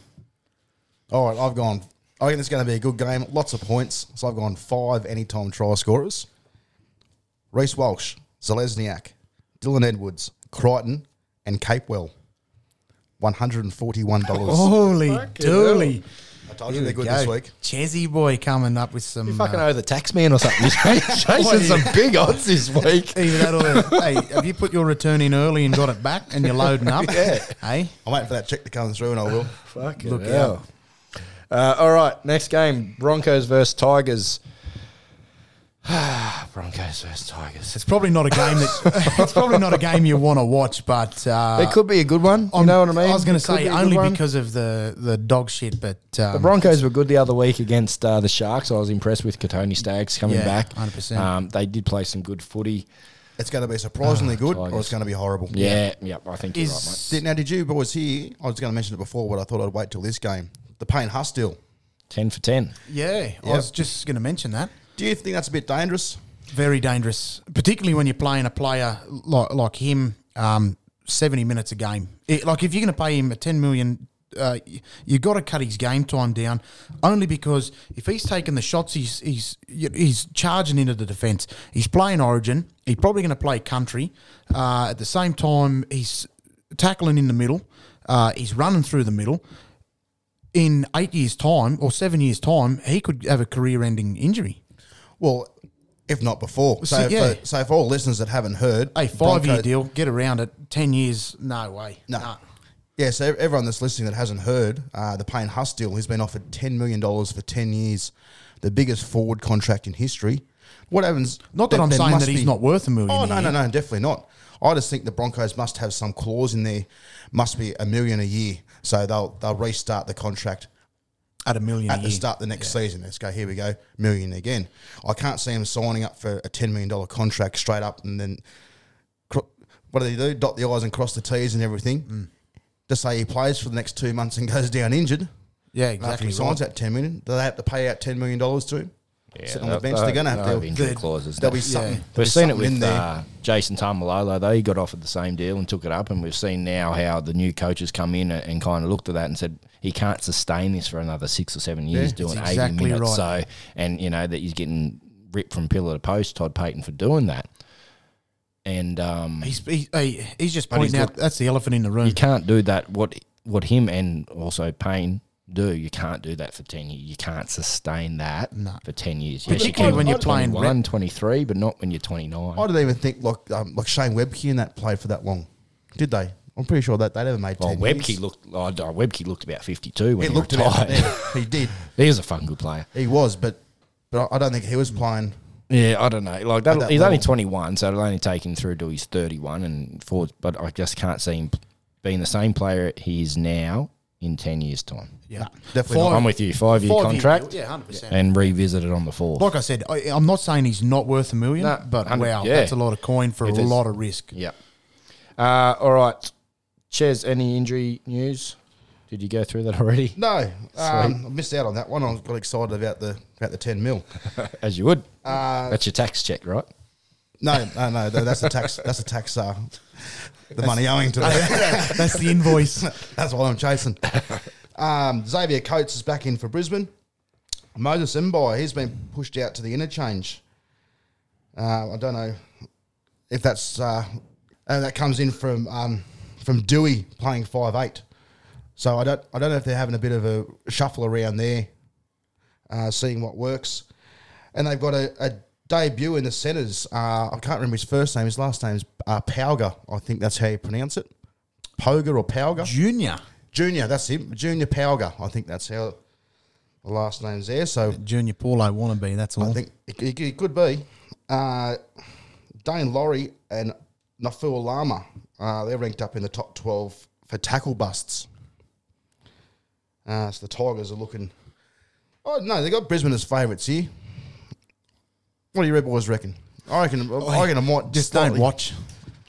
All right, I've gone. I think it's going to be a good game. Lots of points. So I've gone five anytime try scorers. Reece Walsh, Zalesniak, Dylan Edwards, Crichton, and Capewell. One hundred and forty-one dollars. Holy dooly! I told you they're good this week. Chezzy boy coming up with some. You fucking uh, owe the tax man or something. He's [LAUGHS] chasing some big odds this [LAUGHS] week. Either that or hey, have you put your return in early and got it back and you're loading up? [LAUGHS] Yeah. Hey, I'm waiting for that check to come through, and I will. Fucking Look hell. Uh, all right, next game: Broncos versus Tigers. [SIGHS] Broncos versus Tigers. it's probably not a game that [LAUGHS] it's probably not a game you want to watch, but uh, It could be a good one. You I'm- know what I mean? I was going to say be only one. because of the the dog shit, but um, the Broncos were good the other week against uh, the Sharks. I was impressed with Kotoni Staggs coming Yeah, back. 100%. Um, they did play some good footy. It's going to be surprisingly good, or it's going to be horrible. Yeah, yeah, I think you're right, mate. is Did, now, did you boys hear? I was going to mention it before, but I thought I'd wait till this game. The Payne Haas deal. Ten for ten. yeah, I was just going to mention that. Do you think that's a bit dangerous? Very dangerous, particularly when you're playing a player like like him, um, seventy minutes a game. It, like if you're going to pay him a ten million. Uh, y- you got to cut his game time down, only because if he's taking the shots, he's he's he's charging into the defence. He's playing Origin. He's probably going to play Country. Uh, at the same time, he's tackling in the middle. Uh, he's running through the middle. In eight years' time or seven years' time, he could have a career-ending injury. Well, if not before. So, So, yeah. for, so for all listeners that haven't heard, A five year Bronco- deal, get around it. Ten years, no way. No. Nah. Yeah, so everyone that's listening that hasn't heard, uh, the Payne Haas deal, he's been offered $10 million for 10 years, the biggest forward contract in history. What happens? Not that there- I'm there saying must that he's be- not worth a million. Oh, no, no, no, definitely not. I just think the Broncos must have some clause in there, must be a million a year. So they'll they'll restart the contract At a million at a the year. start of the next season. Let's go, here we go, million again. I can't see him signing up for a $10 million contract straight up and then, what do they do? Dot the I's and cross the T's and everything. Mm. Just say he plays for the next two months and goes down injured. Yeah, After exactly. he signs right. that 10 million, do they have to pay out $10 million to him? Yeah, Sitting on the bench, they're going to they'll have to. injury the- clauses. There'll be something. there'll We've seen it something in with uh, Jason Taumalolo, though. He got offered the same deal and took it up. And we've seen now how the new coaches come in and, and kind of looked at that and said he can't sustain this for another six or seven years Yeah, doing that's 80 minutes. right. So, and, you know, that he's getting ripped from pillar to post, Todd Payten, for doing that. And um, He's he, he- he's just But he's pointing out that's the elephant in the room. you can't do that. What what him and also Payne do, you can't do that for 10 years. You can't sustain that No. for 10 years. Yes, you Particularly can when you're playing 21, 23, but not when you're 29. I don't even think like um, like Shane Webcke and that played for that long, did they? I'm pretty sure that they never made Well, 10 Webcke years. looked. Oh, no, Webcke looked about fifty-two when He he, looked about retired. yeah, he did. [LAUGHS] he was a fun good player. He was, but but I don't think he was playing. Yeah, I don't know. Like that, that he's only twenty-one, so it'll only take him through to he's thirty-one and forward. But I just can't see him being the same player he is now in ten years' time. yeah, Definitely Five- I'm with you. Five-year five-year contract deal, Yeah, hundred percent. and revisit it on the fourth. Like I said, I, I'm not saying he's not worth a million, No, but wow, yeah. that's a lot of coin for If a there's- lot of risk. Yep. Uh, all right, Ches. Any injury news? Did you go through that already? No, um, I missed out on that one. I got excited about the about the 10 mil. [LAUGHS] As you would. Uh, That's your tax check, right? no, no, no, that's the tax. That's the tax. Uh, the money owing to that. [LAUGHS] That's the invoice. [LAUGHS] That's what I'm chasing. Um, Xavier Coates is back in for Brisbane. Moses Mbye, he's been pushed out to the interchange. Uh, I don't know if that's uh, uh, that comes in from um, from Doueihi playing five eight. So I don't I don't know if they're having a bit of a shuffle around there, uh, seeing what works. And they've got a, a debut in the centres. Uh, I can't remember his first name. His last name's uh, Pauga. I think that's how you pronounce it. Poga or Pauga? Junior. Junior, that's him. Junior Pauga. I think that's how the last names there. So Junior Paulo wannabe, that's all. I think it, it, it could be. Uh, Daine Laurie and Nafua Lama, uh, they're ranked up in the top 12 for tackle busts. Uh, so the Tigers are looking. Oh, no, they got Brisbane as favourites here. What do you Red Boys reckon? I reckon, I reckon I might Just slightly- don't watch.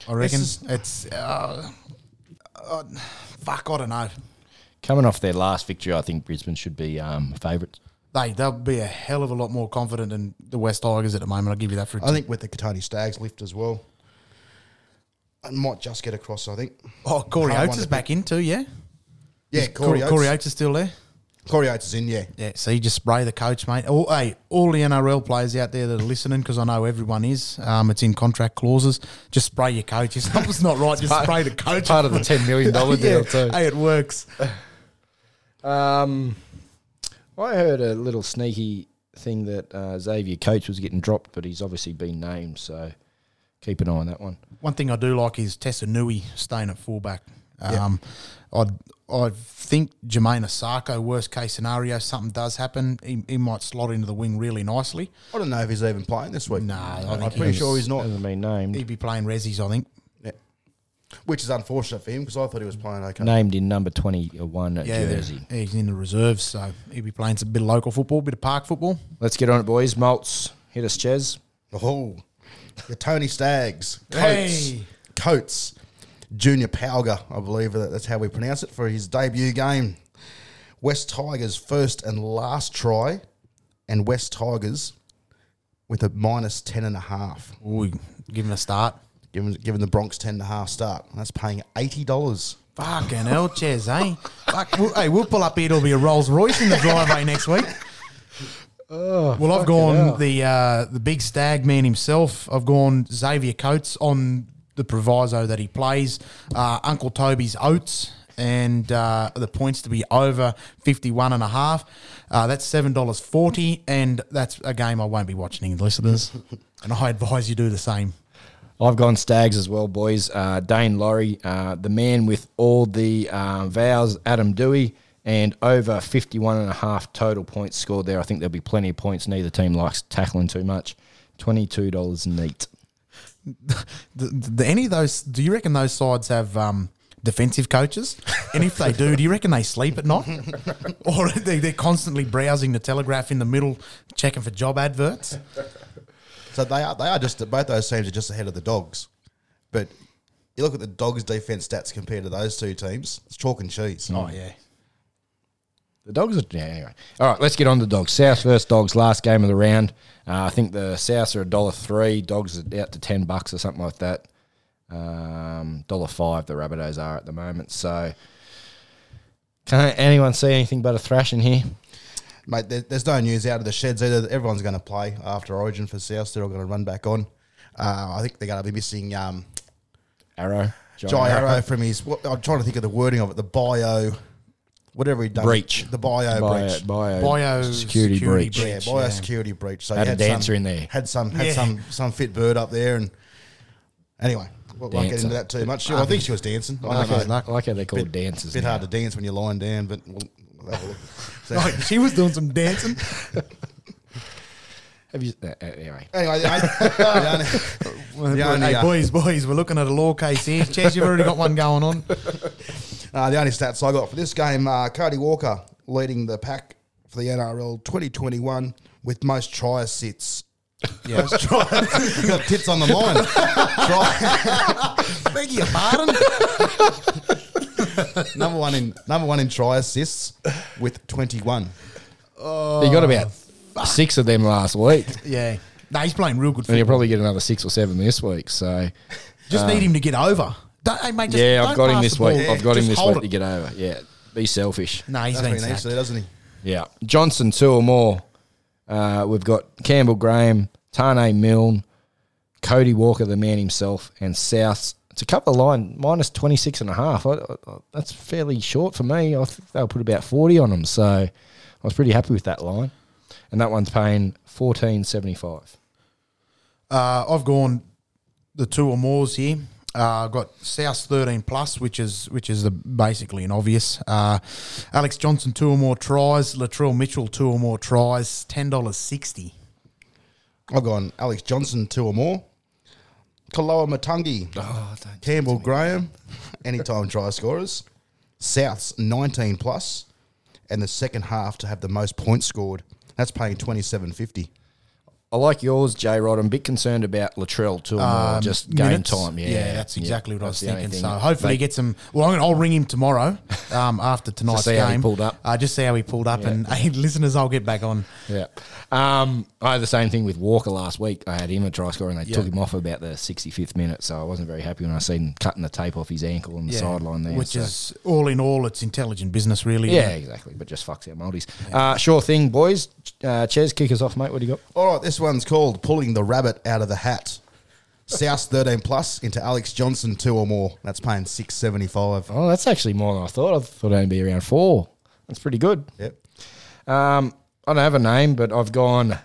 I reckon is- it's uh, uh, fuck. I don't know. Coming off their last victory, I think Brisbane should be um, favourites. They they'll be a hell of a lot more confident than the West Tigers at the moment. I'll give you that for. a I think with the Kotoni Staggs lift as well. I might just get across, I think. Oh, Corey Hard Oates one is to back in too. Yeah, Yeah, Is Corey, Corey Oates. Oates is still there. Corey Oates is in, yeah. Yeah, so you just spray the coach, mate. All, hey, all the NRL players out there that are listening, because I know everyone is. Um, it's in contract clauses. Just spray your coach. If something's not right, just spray the coach. Part of the $10 million [LAUGHS] Yeah, deal, too. Hey, it works. [LAUGHS] Um, I heard a little sneaky thing that uh, Xavier Coates was getting dropped, but he's obviously been named, so keep an eye on that one. One thing I do like is Tesi Niu staying at fullback. Um, I I think Jamayne Isaako, worst case scenario, something does happen, he, he might slot into the wing really nicely. I don't know if he's even playing this week. No, I I'm pretty sure he's not. Hasn't been named. He'd be playing Rezzies, I think. Yeah. Which is unfortunate for him because I thought he was playing okay. Named in number 21 at Yeah, Jersey. he's in the reserves, so he'd be playing some bit of local football, bit of park football. Let's get on it, boys. Malts, hit us, Ches. Oh, the Tony Staggs. Coates. Hey. Coates. Junior Pauga, I believe that- that's how we pronounce it, for his debut game. West Tigers first and last try, and West Tigers with a minus 10 and a half. Ooh, give him a start. Given, given the Bronx 10 and a half start. That's paying $80. Fucking hell, Ches, eh? Fuck, we'll, hey, we'll pull up here. It'll be a Rolls Royce in the driveway next week. Well, I've gone the uh, the big stag man himself. I've gone Xavier Coates on the proviso that he plays. Uh, Uncle Toby's Oats and uh, the points to be over 51 and a half. Uh, that's $7.40 and that's a game I won't be watching, listeners. [LAUGHS] and I advise you do the same. I've gone Staggs as well, boys. Uh, Daine Laurie, uh, the man with all the uh, vows, Adam Doueihi, and over 51 and a half total points scored there. I think there'll be plenty of points. Neither team likes tackling too much. $22 neat. [LAUGHS] the, the, any of those? Do you reckon those sides have um, defensive coaches? [LAUGHS] And if they do, do you reckon they sleep at night, [LAUGHS] or they, they're constantly browsing the Telegraph in the middle, checking for job adverts? So they are, they are just, both those teams are just ahead of the Dogs. But you look at the Dogs' defense stats compared to those two teams, it's chalk and cheese. Oh yeah, The dogs are yeah, anyway. All right, let's get on to dogs. South versus dogs. Last game of the round. Uh, I think the Souths are a dollar three. Dogs are out to ten bucks or something like that. Um, dollar five. The Rabbitohs are at the moment. So, can anyone see anything but a thrash in here? Mate, there, there's no news out of the sheds either. Everyone's going to play after Origin for South. They're all going to run back on. Uh, I think they're going to be missing um, Arrow. Jai Arrow from his. What, I'm trying to think of the wording of it. The bio, whatever he done. Breach. The bio Bio, breach. bio, Bio security, security breach. Yeah, breach, bio yeah. security breach. So Had he a dancer some, in there. Had some had Yeah. some some fit bird up there, and anyway, we won't get Dancer. into that too much. I think she was dancing. I I don't like, know. how, I like how they call it dancers. bit now. hard to dance when you're lying down, but we'll, we'll have a look. [LAUGHS] So- Like, she was doing some dancing. [LAUGHS] Have you, uh, uh, anyway, anyway, the only, the only, hey, uh, boys, boys, we're looking at a law case here. Chaz, you've already got one going on. [LAUGHS] Uh, the only stats I got for this game, uh, Cody Walker leading the pack for the NRL 2021 with most try assists. Yeah. Most try, [LAUGHS] got tits on the line. try, [LAUGHS] Beg your pardon. number one in number one in try assists with 21. Oh. you got about six of them last week, Yeah. No, he's playing real good and you'll football. probably get another six or seven this week. So. Just need him to get over. Don't, hey, mate, just yeah, don't I've got him pass this the ball. week. I've got him this hold week to it. get over. Yeah, be selfish. No, he's That's been what he needs sacked. to, doesn't he? Yeah, Johnson two or more. Uh, we've got Campbell Graham, Taane Milne, Cody Walker, the man himself, and South. It's a couple of line minus 26 and a half. I, I, I- that's fairly short for me. I think they'll put about 40 on them. So I was pretty happy with that line. And that one's paying 14.75. Uh, I've gone the two or mores here. Uh, I've got South thirteen plus, which is which is the basically an obvious. Uh, Alex Johnson two or more tries. Latrell Mitchell two or more tries. Ten dollars sixty. I've gone Alex Johnson, two or more. Koloamatangi. Oh. Campbell Graham, anytime try scorers. South's 19 plus, and the second half to have the most points scored. That's paying 27.50. I like yours, J Rod. I'm a bit concerned about Latrell too. Um, just game minutes. time. Yeah, yeah, that's exactly what I was That's the only thinking. So hopefully he gets some. Well, I'm gonna, I'll ring him tomorrow um, after [LAUGHS] tonight's see game. how he pulled up. Uh, just see how he pulled up, and [LAUGHS] hey, listeners, I'll get back on. Yeah. Um, I had the same thing with Walker last week. I had him a try scorer and they Yeah. took him off about the 65th minute, so I wasn't very happy when I seen him cutting the tape off his ankle on the sideline there. which so- is all in all, it's intelligent business, really. yeah, isn't exactly, but just fucks our multis. Uh, sure thing, boys. Uh, Ches, kick us off, mate. What do you got? All right, this one's called Pulling the Rabbit Out of the Hat. South 13 plus into Alex Johnson, two or more. That's paying 675. Oh, that's actually more than I thought. I thought it'd be around four. That's pretty good. Yep. Um, I don't have a name, but I've gone.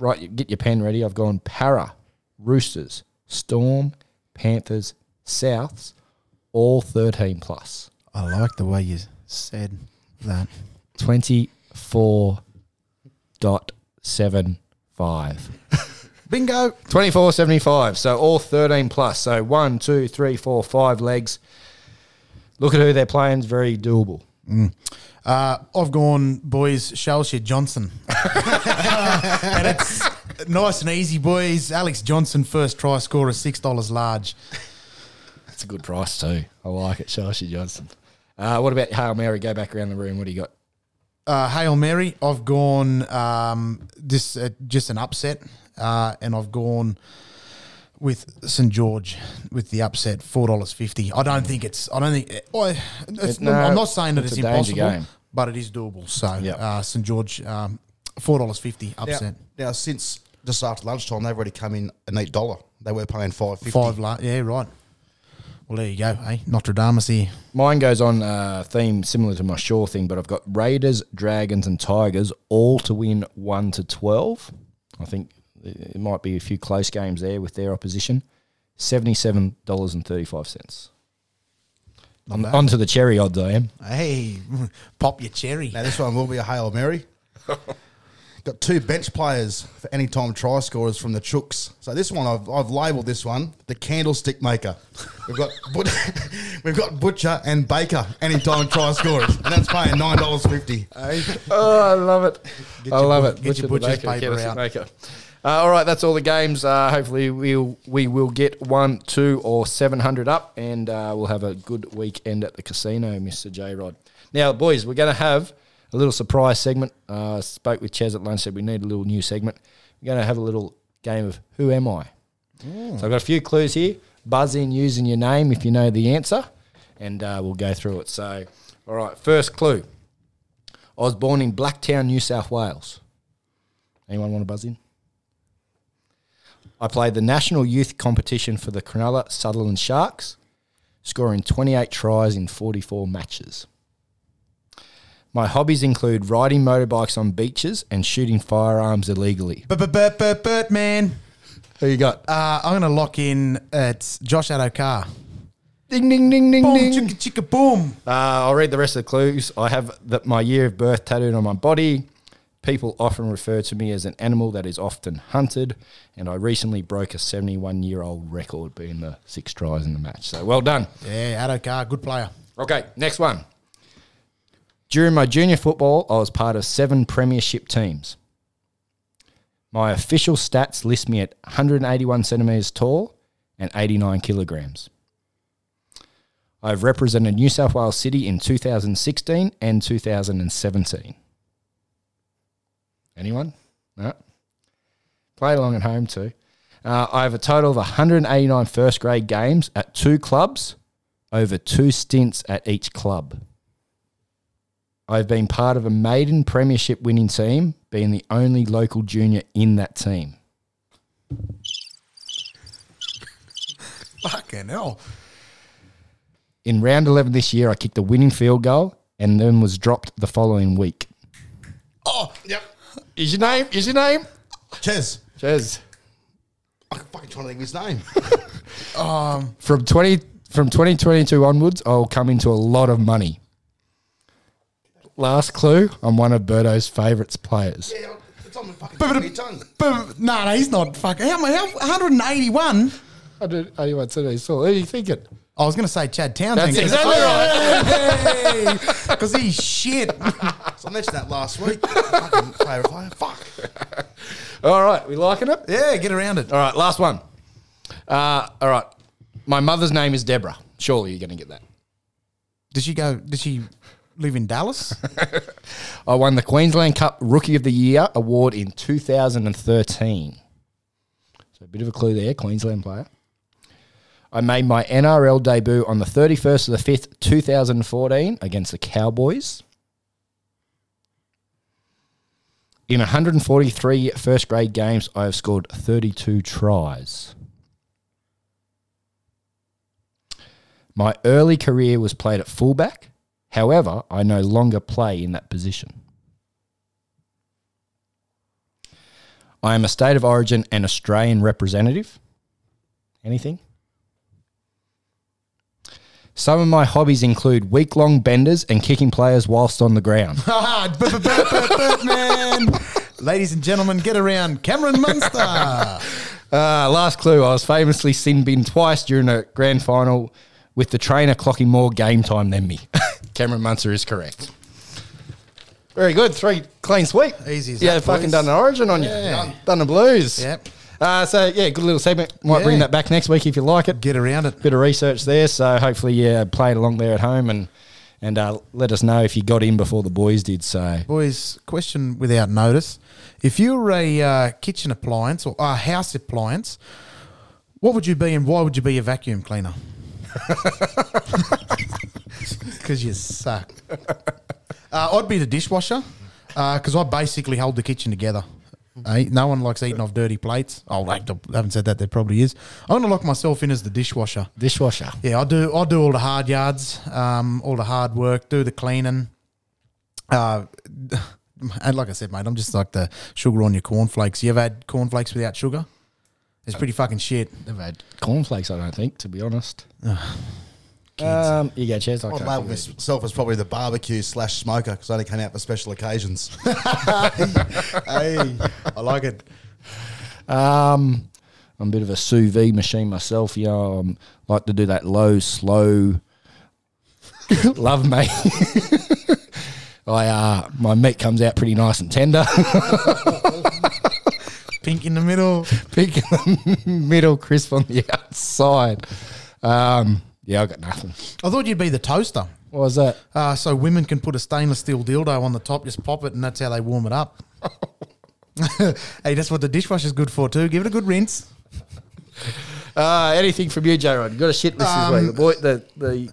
Right, get your pen ready. I've gone Parra, Roosters, Storm, Panthers, Souths, all thirteen plus. I like the way you said that. Twenty four dot seven five. [LAUGHS] Bingo. Twenty four seventy five. So all thirteen plus. So one, two, three, four, five legs. Look at who they're playing. It's very doable. Uh, I've gone, boys, Shalshire Johnson. [LAUGHS] and it's nice and easy, boys. Alex Johnson, first try scorer, $6 large. That's a good price too. I like it. Shashi Johnson. Uh, what about Hail Mary? Go back around the room. What do you got? Uh, Hail Mary, I've gone um, this uh, just an upset, uh, and I've gone with St George with the upset, four dollars fifty. I don't think it's. I don't think. I, it's, It- no, I'm not saying that it's it's, a danger impossible, game. but it is doable. So Yep. uh, St George, um, four dollars fifty upset. now, since just after lunchtime, they've already come in a eight dollar. They were paying 550. Five, la- yeah, right. Well, there you go. Eh? Hey, Notre Dame is here. Mine goes on a theme similar to my Shaw thing, but I've got Raiders, Dragons, and Tigers all to win one to twelve. I think it might be a few close games there with their opposition. Seventy-seven dollars and thirty-five cents. On, on to the cherry odds, I am. Hey, [LAUGHS] pop your cherry. Now, this one will be a Hail Mary. [LAUGHS] Got two bench players for anytime try scorers from the Chooks. So this one, I've, I've labelled this one the candlestick maker. We've got [LAUGHS] but- [LAUGHS] we've got Butcher and Baker anytime try scorers, and that's paying nine dollars fifty. Oh, I love it. Get I your love it. get your Butcher butcher's baker, paper get us a out. baker. Uh, all right, that's all the games. Uh, hopefully, we'll we will get one, two, or seven hundred up, and uh, we'll have a good weekend at the casino, Mister J Rod. Now, boys, we're going to have a little surprise segment. Uh, spoke with Ches at lunch. Said we need a little new segment. We're going to have a little game of Who Am I? So I've got a few clues here. Buzz in using your name if you know the answer, and uh, we'll go through it. So, all right, first clue. I was born in Blacktown, New South Wales. Anyone want to buzz in? I played the national youth competition for the Cronulla Sutherland Sharks, scoring 28 tries in 44 matches. My hobbies include riding motorbikes on beaches and shooting firearms illegally. But, but, but, but, but, man. Who you got? Uh, I'm going to lock in at Josh Addo-Carr. Ding, ding, ding, ding, Boom, ding. chicka, chicka, boom. Uh, I'll read the rest of the clues. I have the, my year of birth tattooed on my body. People often refer to me as an animal that is often hunted, and I recently broke a 71 year old record, being the six tries in the match. So well done. Yeah, Addo-Carr, good player. Okay, next one. During my junior football, I was part of seven premiership teams. My official stats list me at 181 centimetres tall and 89 kilograms. I've represented New South Wales City in 2016 and 2017. Anyone? No. Play along at home too. Uh, I have a total of 189 first grade games at two clubs over two stints at each club. I've been part of a maiden premiership winning team, being the only local junior in that team. Fucking hell. In round 11 this year, I kicked a winning field goal and then was dropped the following week. Oh, yep. Is your name? Is your name? Ches. Ches. I'm fucking trying to think of his name. [LAUGHS] Um, From twenty from twenty twenty two onwards, I'll come into a lot of money. Last clue: I'm one of Birdo's favourites players. Yeah, it's on the fucking tip of your tongue. but no, no, he's not fucking. How, how 181? I did anyone said he saw. Who are you thinking? I was going to say Chad Townsend. That's exactly right. Because he's shit. [LAUGHS] So I mentioned that last week. fucking favourite player. Fuck. All right, we liking it. Yeah, get around it. All right, last one. Uh, all right, my mother's name is Deborah. Surely you're going to get that. Did she go? Did she live in Dallas? [LAUGHS] I won the Queensland Cup Rookie of the Year award in 2013. So a bit of a clue there, Queensland player. I made my NRL debut on the 31st of the 5th, 2014 against the Cowboys. In 143 first grade games, I have scored 32 tries. My early career was played at fullback. However, I no longer play in that position. I am a state of origin and Australian representative. Anything? Some of my hobbies include week long benders and kicking players whilst on the ground. [LAUGHS] B- Ladies and gentlemen, get around Cameron Munster. [LAUGHS] Uh, last clue I was famously sin bin twice during a grand final with the trainer clocking more game time than me. [LAUGHS] Cameron Munster is correct. Very good. Three clean sweep. Easy as Yeah, that, fucking boys. done an origin on you. Yeah. Done the blues. Yep. Uh, so, yeah, good little segment. Might bring Yeah. that back next week if you like it. Get around it. Bit of research there. So, hopefully, yeah, play it along there at home and and uh, let us know if you got in before the boys did. So, Boys, question without notice. If you were a uh, kitchen appliance or a house appliance, what would you be and why would you be a vacuum cleaner? [LAUGHS] [LAUGHS] Because you suck. [LAUGHS] Uh, I'd be the dishwasher because I basically hold the kitchen together. Eh? No one likes eating off dirty plates. Oh, I haven't said that. There probably is. I'm going to lock myself in as the dishwasher. dishwasher. Yeah, I do. I do all the hard yards, um, all the hard work, do the cleaning. Uh, [LAUGHS] and like I said, mate, I'm just like the sugar on your cornflakes. You ever had cornflakes without sugar? It's pretty fucking shit. Never had cornflakes, I don't think, to be honest. [SIGHS] [SIGHS] [SIGHS] um, you go, Chaz. I I'd can't label think of it. myself as probably the barbecue slash smoker because I only came out for special occasions. [LAUGHS] hey, I like it. Um, I'm a bit of a sous vide machine myself. You know, um, like to do that low, slow. [LAUGHS] Love me. [LAUGHS] I uh, my meat comes out pretty nice and tender. Pink in the middle. Pink in the middle, crisp on the outside. Um, yeah, I got nothing. I thought you'd be the toaster. What was that? Uh, so women can put a stainless steel dildo on the top, just pop it, and that's how they warm it up. [LAUGHS] hey, that's what the dishwasher's good for too. Give it a good rinse. Uh, anything from you, J Rod? You got a shit list Um, this week. The, boy, the the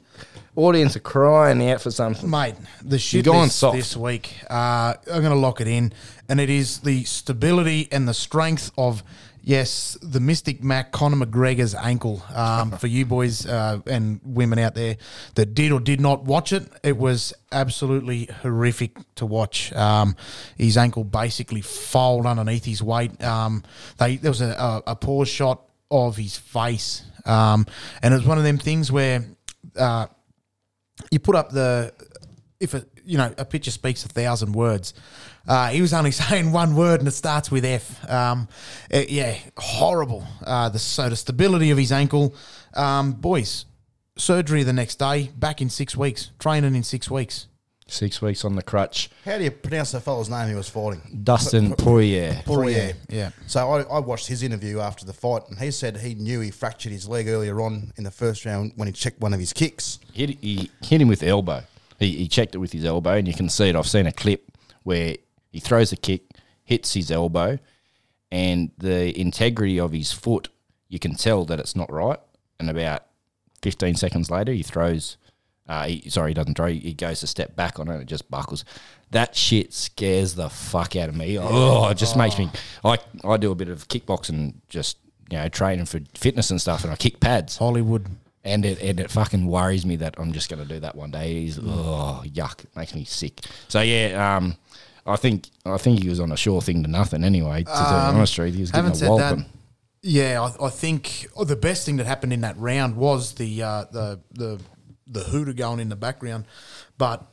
audience are crying out for something. Mate, the shit going list soft. this week, uh, I'm going to lock it in, and it is the stability and the strength of, yes, the Mystic Mac Conor McGregor's ankle. Um, for you boys uh, and women out there that did or did not watch it, it was absolutely horrific to watch. Um, his ankle basically folded underneath his weight. Um, they there was a, a, a pause shot of his face, um, and it was one of them things where. Uh, you put up the if a you know a picture speaks a thousand words. Uh, he was only [LAUGHS] saying one word and it starts with F. Um, eh, yeah, horrible. Uh, the so the stability of his ankle, um, boys. Surgery the next day, back in six weeks, training in six weeks. Six weeks on the crutch. How do you pronounce the fellow's name he was fighting? Dustin Poirier. Poirier. Yeah. So I, I watched his interview after the fight, and he said he knew he fractured his leg earlier on in the first round when he checked one of his kicks. hit, he hit him with the elbow. He, he checked it with his elbow, and you can see it. I've seen a clip where he throws a kick, hits his elbow, and the integrity of his foot, you can tell that it's not right. And about 15 seconds later, he throws. Uh, he, sorry, he doesn't throw. He goes a step back on it. and It just buckles. That shit scares the fuck out of me. Oh, it just makes me. I I do a bit of kickboxing, just you know, training for fitness and stuff, and I kick pads Hollywood. and it, and it fucking worries me that I'm just going to do that one day. He's, oh yuck, it makes me sick. So yeah, um, I think I think he was on a sure thing to nothing anyway. To tell you the honest truth, he was getting a said that. Yeah, I, I think oh, the best thing that happened in that round was the uh, the the the hooter going in the background, but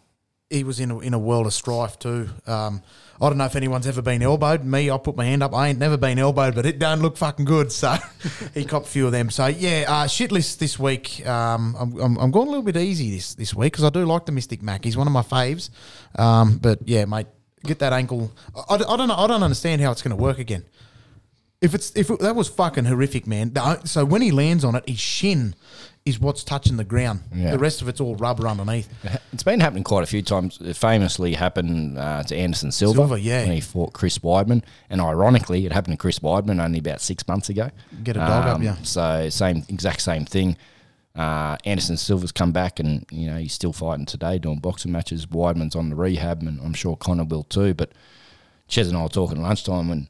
he was in a, in a world of strife too. Um, I don't know if anyone's ever been elbowed. Me, I put my hand up. I ain't never been elbowed, but it don't look fucking good. So [LAUGHS] he copped a few of them. So yeah, uh, shit list this week. Um, I'm, I'm, I'm going a little bit easy this this week because I do like the Mystic Mac. He's one of my faves. Um, but yeah, mate, get that ankle. I, I, I don't know. I don't understand how it's going to work again. If it's if it, that was fucking horrific, man. So when he lands on it, his shin is what's touching the ground. Yeah. The rest of it's all rubber underneath. [LAUGHS] It's been happening quite a few times. It famously happened uh, to Anderson Silva, Silva, yeah. when he fought Chris Weidman, and ironically, it happened to Chris Weidman only about six months ago. Um, Get a dog up, yeah. So same, exact same thing. Uh, Anderson Silva's come back, and you know he's still fighting today, doing boxing matches. Weidman's on the rehab, and I'm sure Conor will too. But Chez and I were talking at lunchtime, and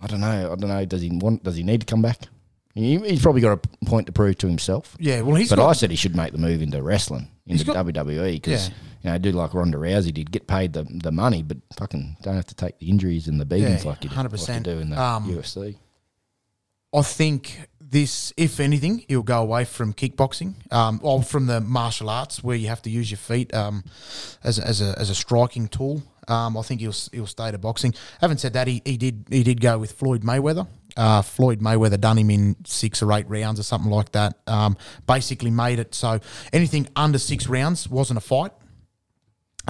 I don't know. I don't know. Does he want? Does he need to come back? He, he's probably got a point to prove to himself. Yeah, well, he's but got- I said he should make the move into wrestling, into got- WWE, because Yeah. you know, do like Ronda Rousey did, get paid the, the money, but fucking don't have to take the injuries and the beatings Yeah, like you do, 100%. like you do in the Um, UFC. I think this, if anything, he'll go away from kickboxing, um, or from the martial arts where you have to use your feet um, as, a- as a as a striking tool. Um, I think he'll he'll stay to boxing. Having said that, he, he did he did go with Floyd Mayweather. Uh, Floyd Mayweather done him in six or eight rounds or something like that. Um, basically made it so anything under six rounds wasn't a fight.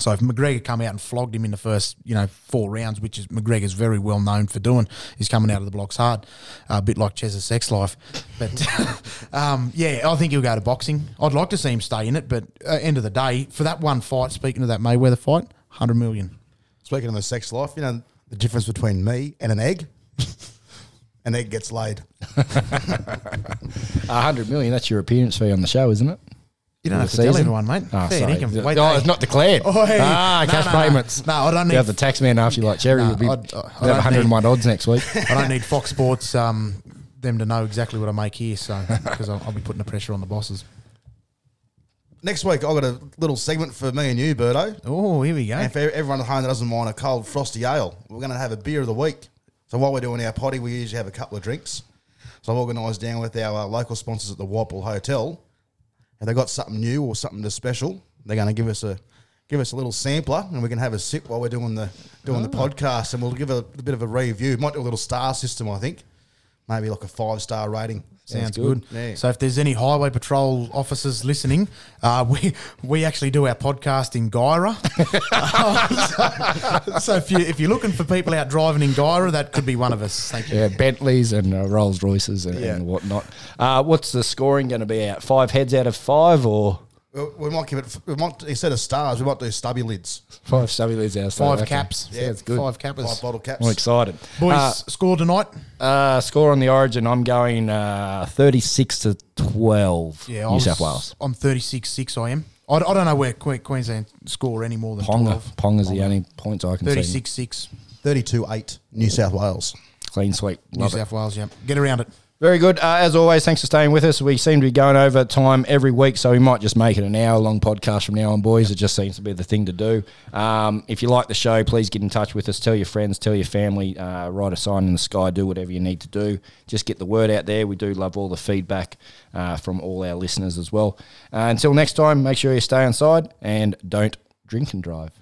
So if McGregor come out and flogged him in the first, you know, four rounds, which is McGregor's very well known for doing, he's coming out of the blocks hard, a bit like Chez's sex life. But [LAUGHS] um, yeah, I think he'll go to boxing. I'd like to see him stay in it, but uh, end of the day, for that one fight, speaking of that Mayweather fight, hundred million. Speaking of the sex life, you know the difference between me and an egg. [LAUGHS] an egg gets laid. [LAUGHS] A hundred million, that's your appearance fee on the show, isn't it? You don't have the to tell season? anyone, mate. Oh, Fair sorry. dinkum. oh, Wait, it's not declared. [LAUGHS] Oh, hey. Ah, No, cash no, no. payments. No, I don't need. You have the tax man after you like Cherry. No, you'll be, I'd- I have don't 101 odds next week. [LAUGHS] I don't need Fox Sports um, them to know exactly what I make here, so [LAUGHS] because I'll, I'll be putting the pressure on the bosses. Next week, I've got a little segment for me and you, Birdo. Oh, here we go. And for everyone at home that doesn't mind a cold frosty ale, we're going to have a beer of the week. So while we're doing our potty, we usually have a couple of drinks. So I've organised down with our uh, local sponsors at the Whitehall Hotel. If they got something new or something that's special, they're going to give us a give us a little sampler, and we can have a sip while we're doing the doing the ah. podcast, and we'll give a, a bit of a review. Might do a little star system, I think, maybe like a five star rating. Sounds good. good. Yeah. So if there's any highway patrol officers listening, uh, [LAUGHS] we we actually do our podcast in Gyra. [LAUGHS] so, so if you if you're looking for people out driving in Gyra, that could be one of us. Thank you. Yeah, Bentleys and uh, Rolls Royces and, Yeah. and whatnot. Uh, what's the scoring going to be out? Five heads out of five or We we might give it. We might instead of stars, we might do stubby lids, five stubby lids out? Five Okay. caps. Sounds good. Five five bottle caps. I'm excited. Boys, Uh, score tonight. Uh, score on the Origin. I'm going uh, 36 to 12. Yeah, I New was- South Wales. I'm 36 6. I am. I, I don't know where Queensland score any more than Ponga. 12. Ponga's the only points I can see. 36 6. 32 8, New South Wales. Clean sweep. New it. South Wales. Yeah, get around it. Very good. Uh, as always, thanks for staying with us. We seem to be going over time every week, so we might just make it an hour long podcast from now on, boys. It just seems to be the thing to do. Um, if you like the show, please get in touch with us. Tell your friends, tell your family, uh, write a sign in the sky, do whatever you need to do. Just get the word out there. We do love all the feedback uh, from all our listeners as well. Uh, until next time, make sure you stay inside and don't drink and drive.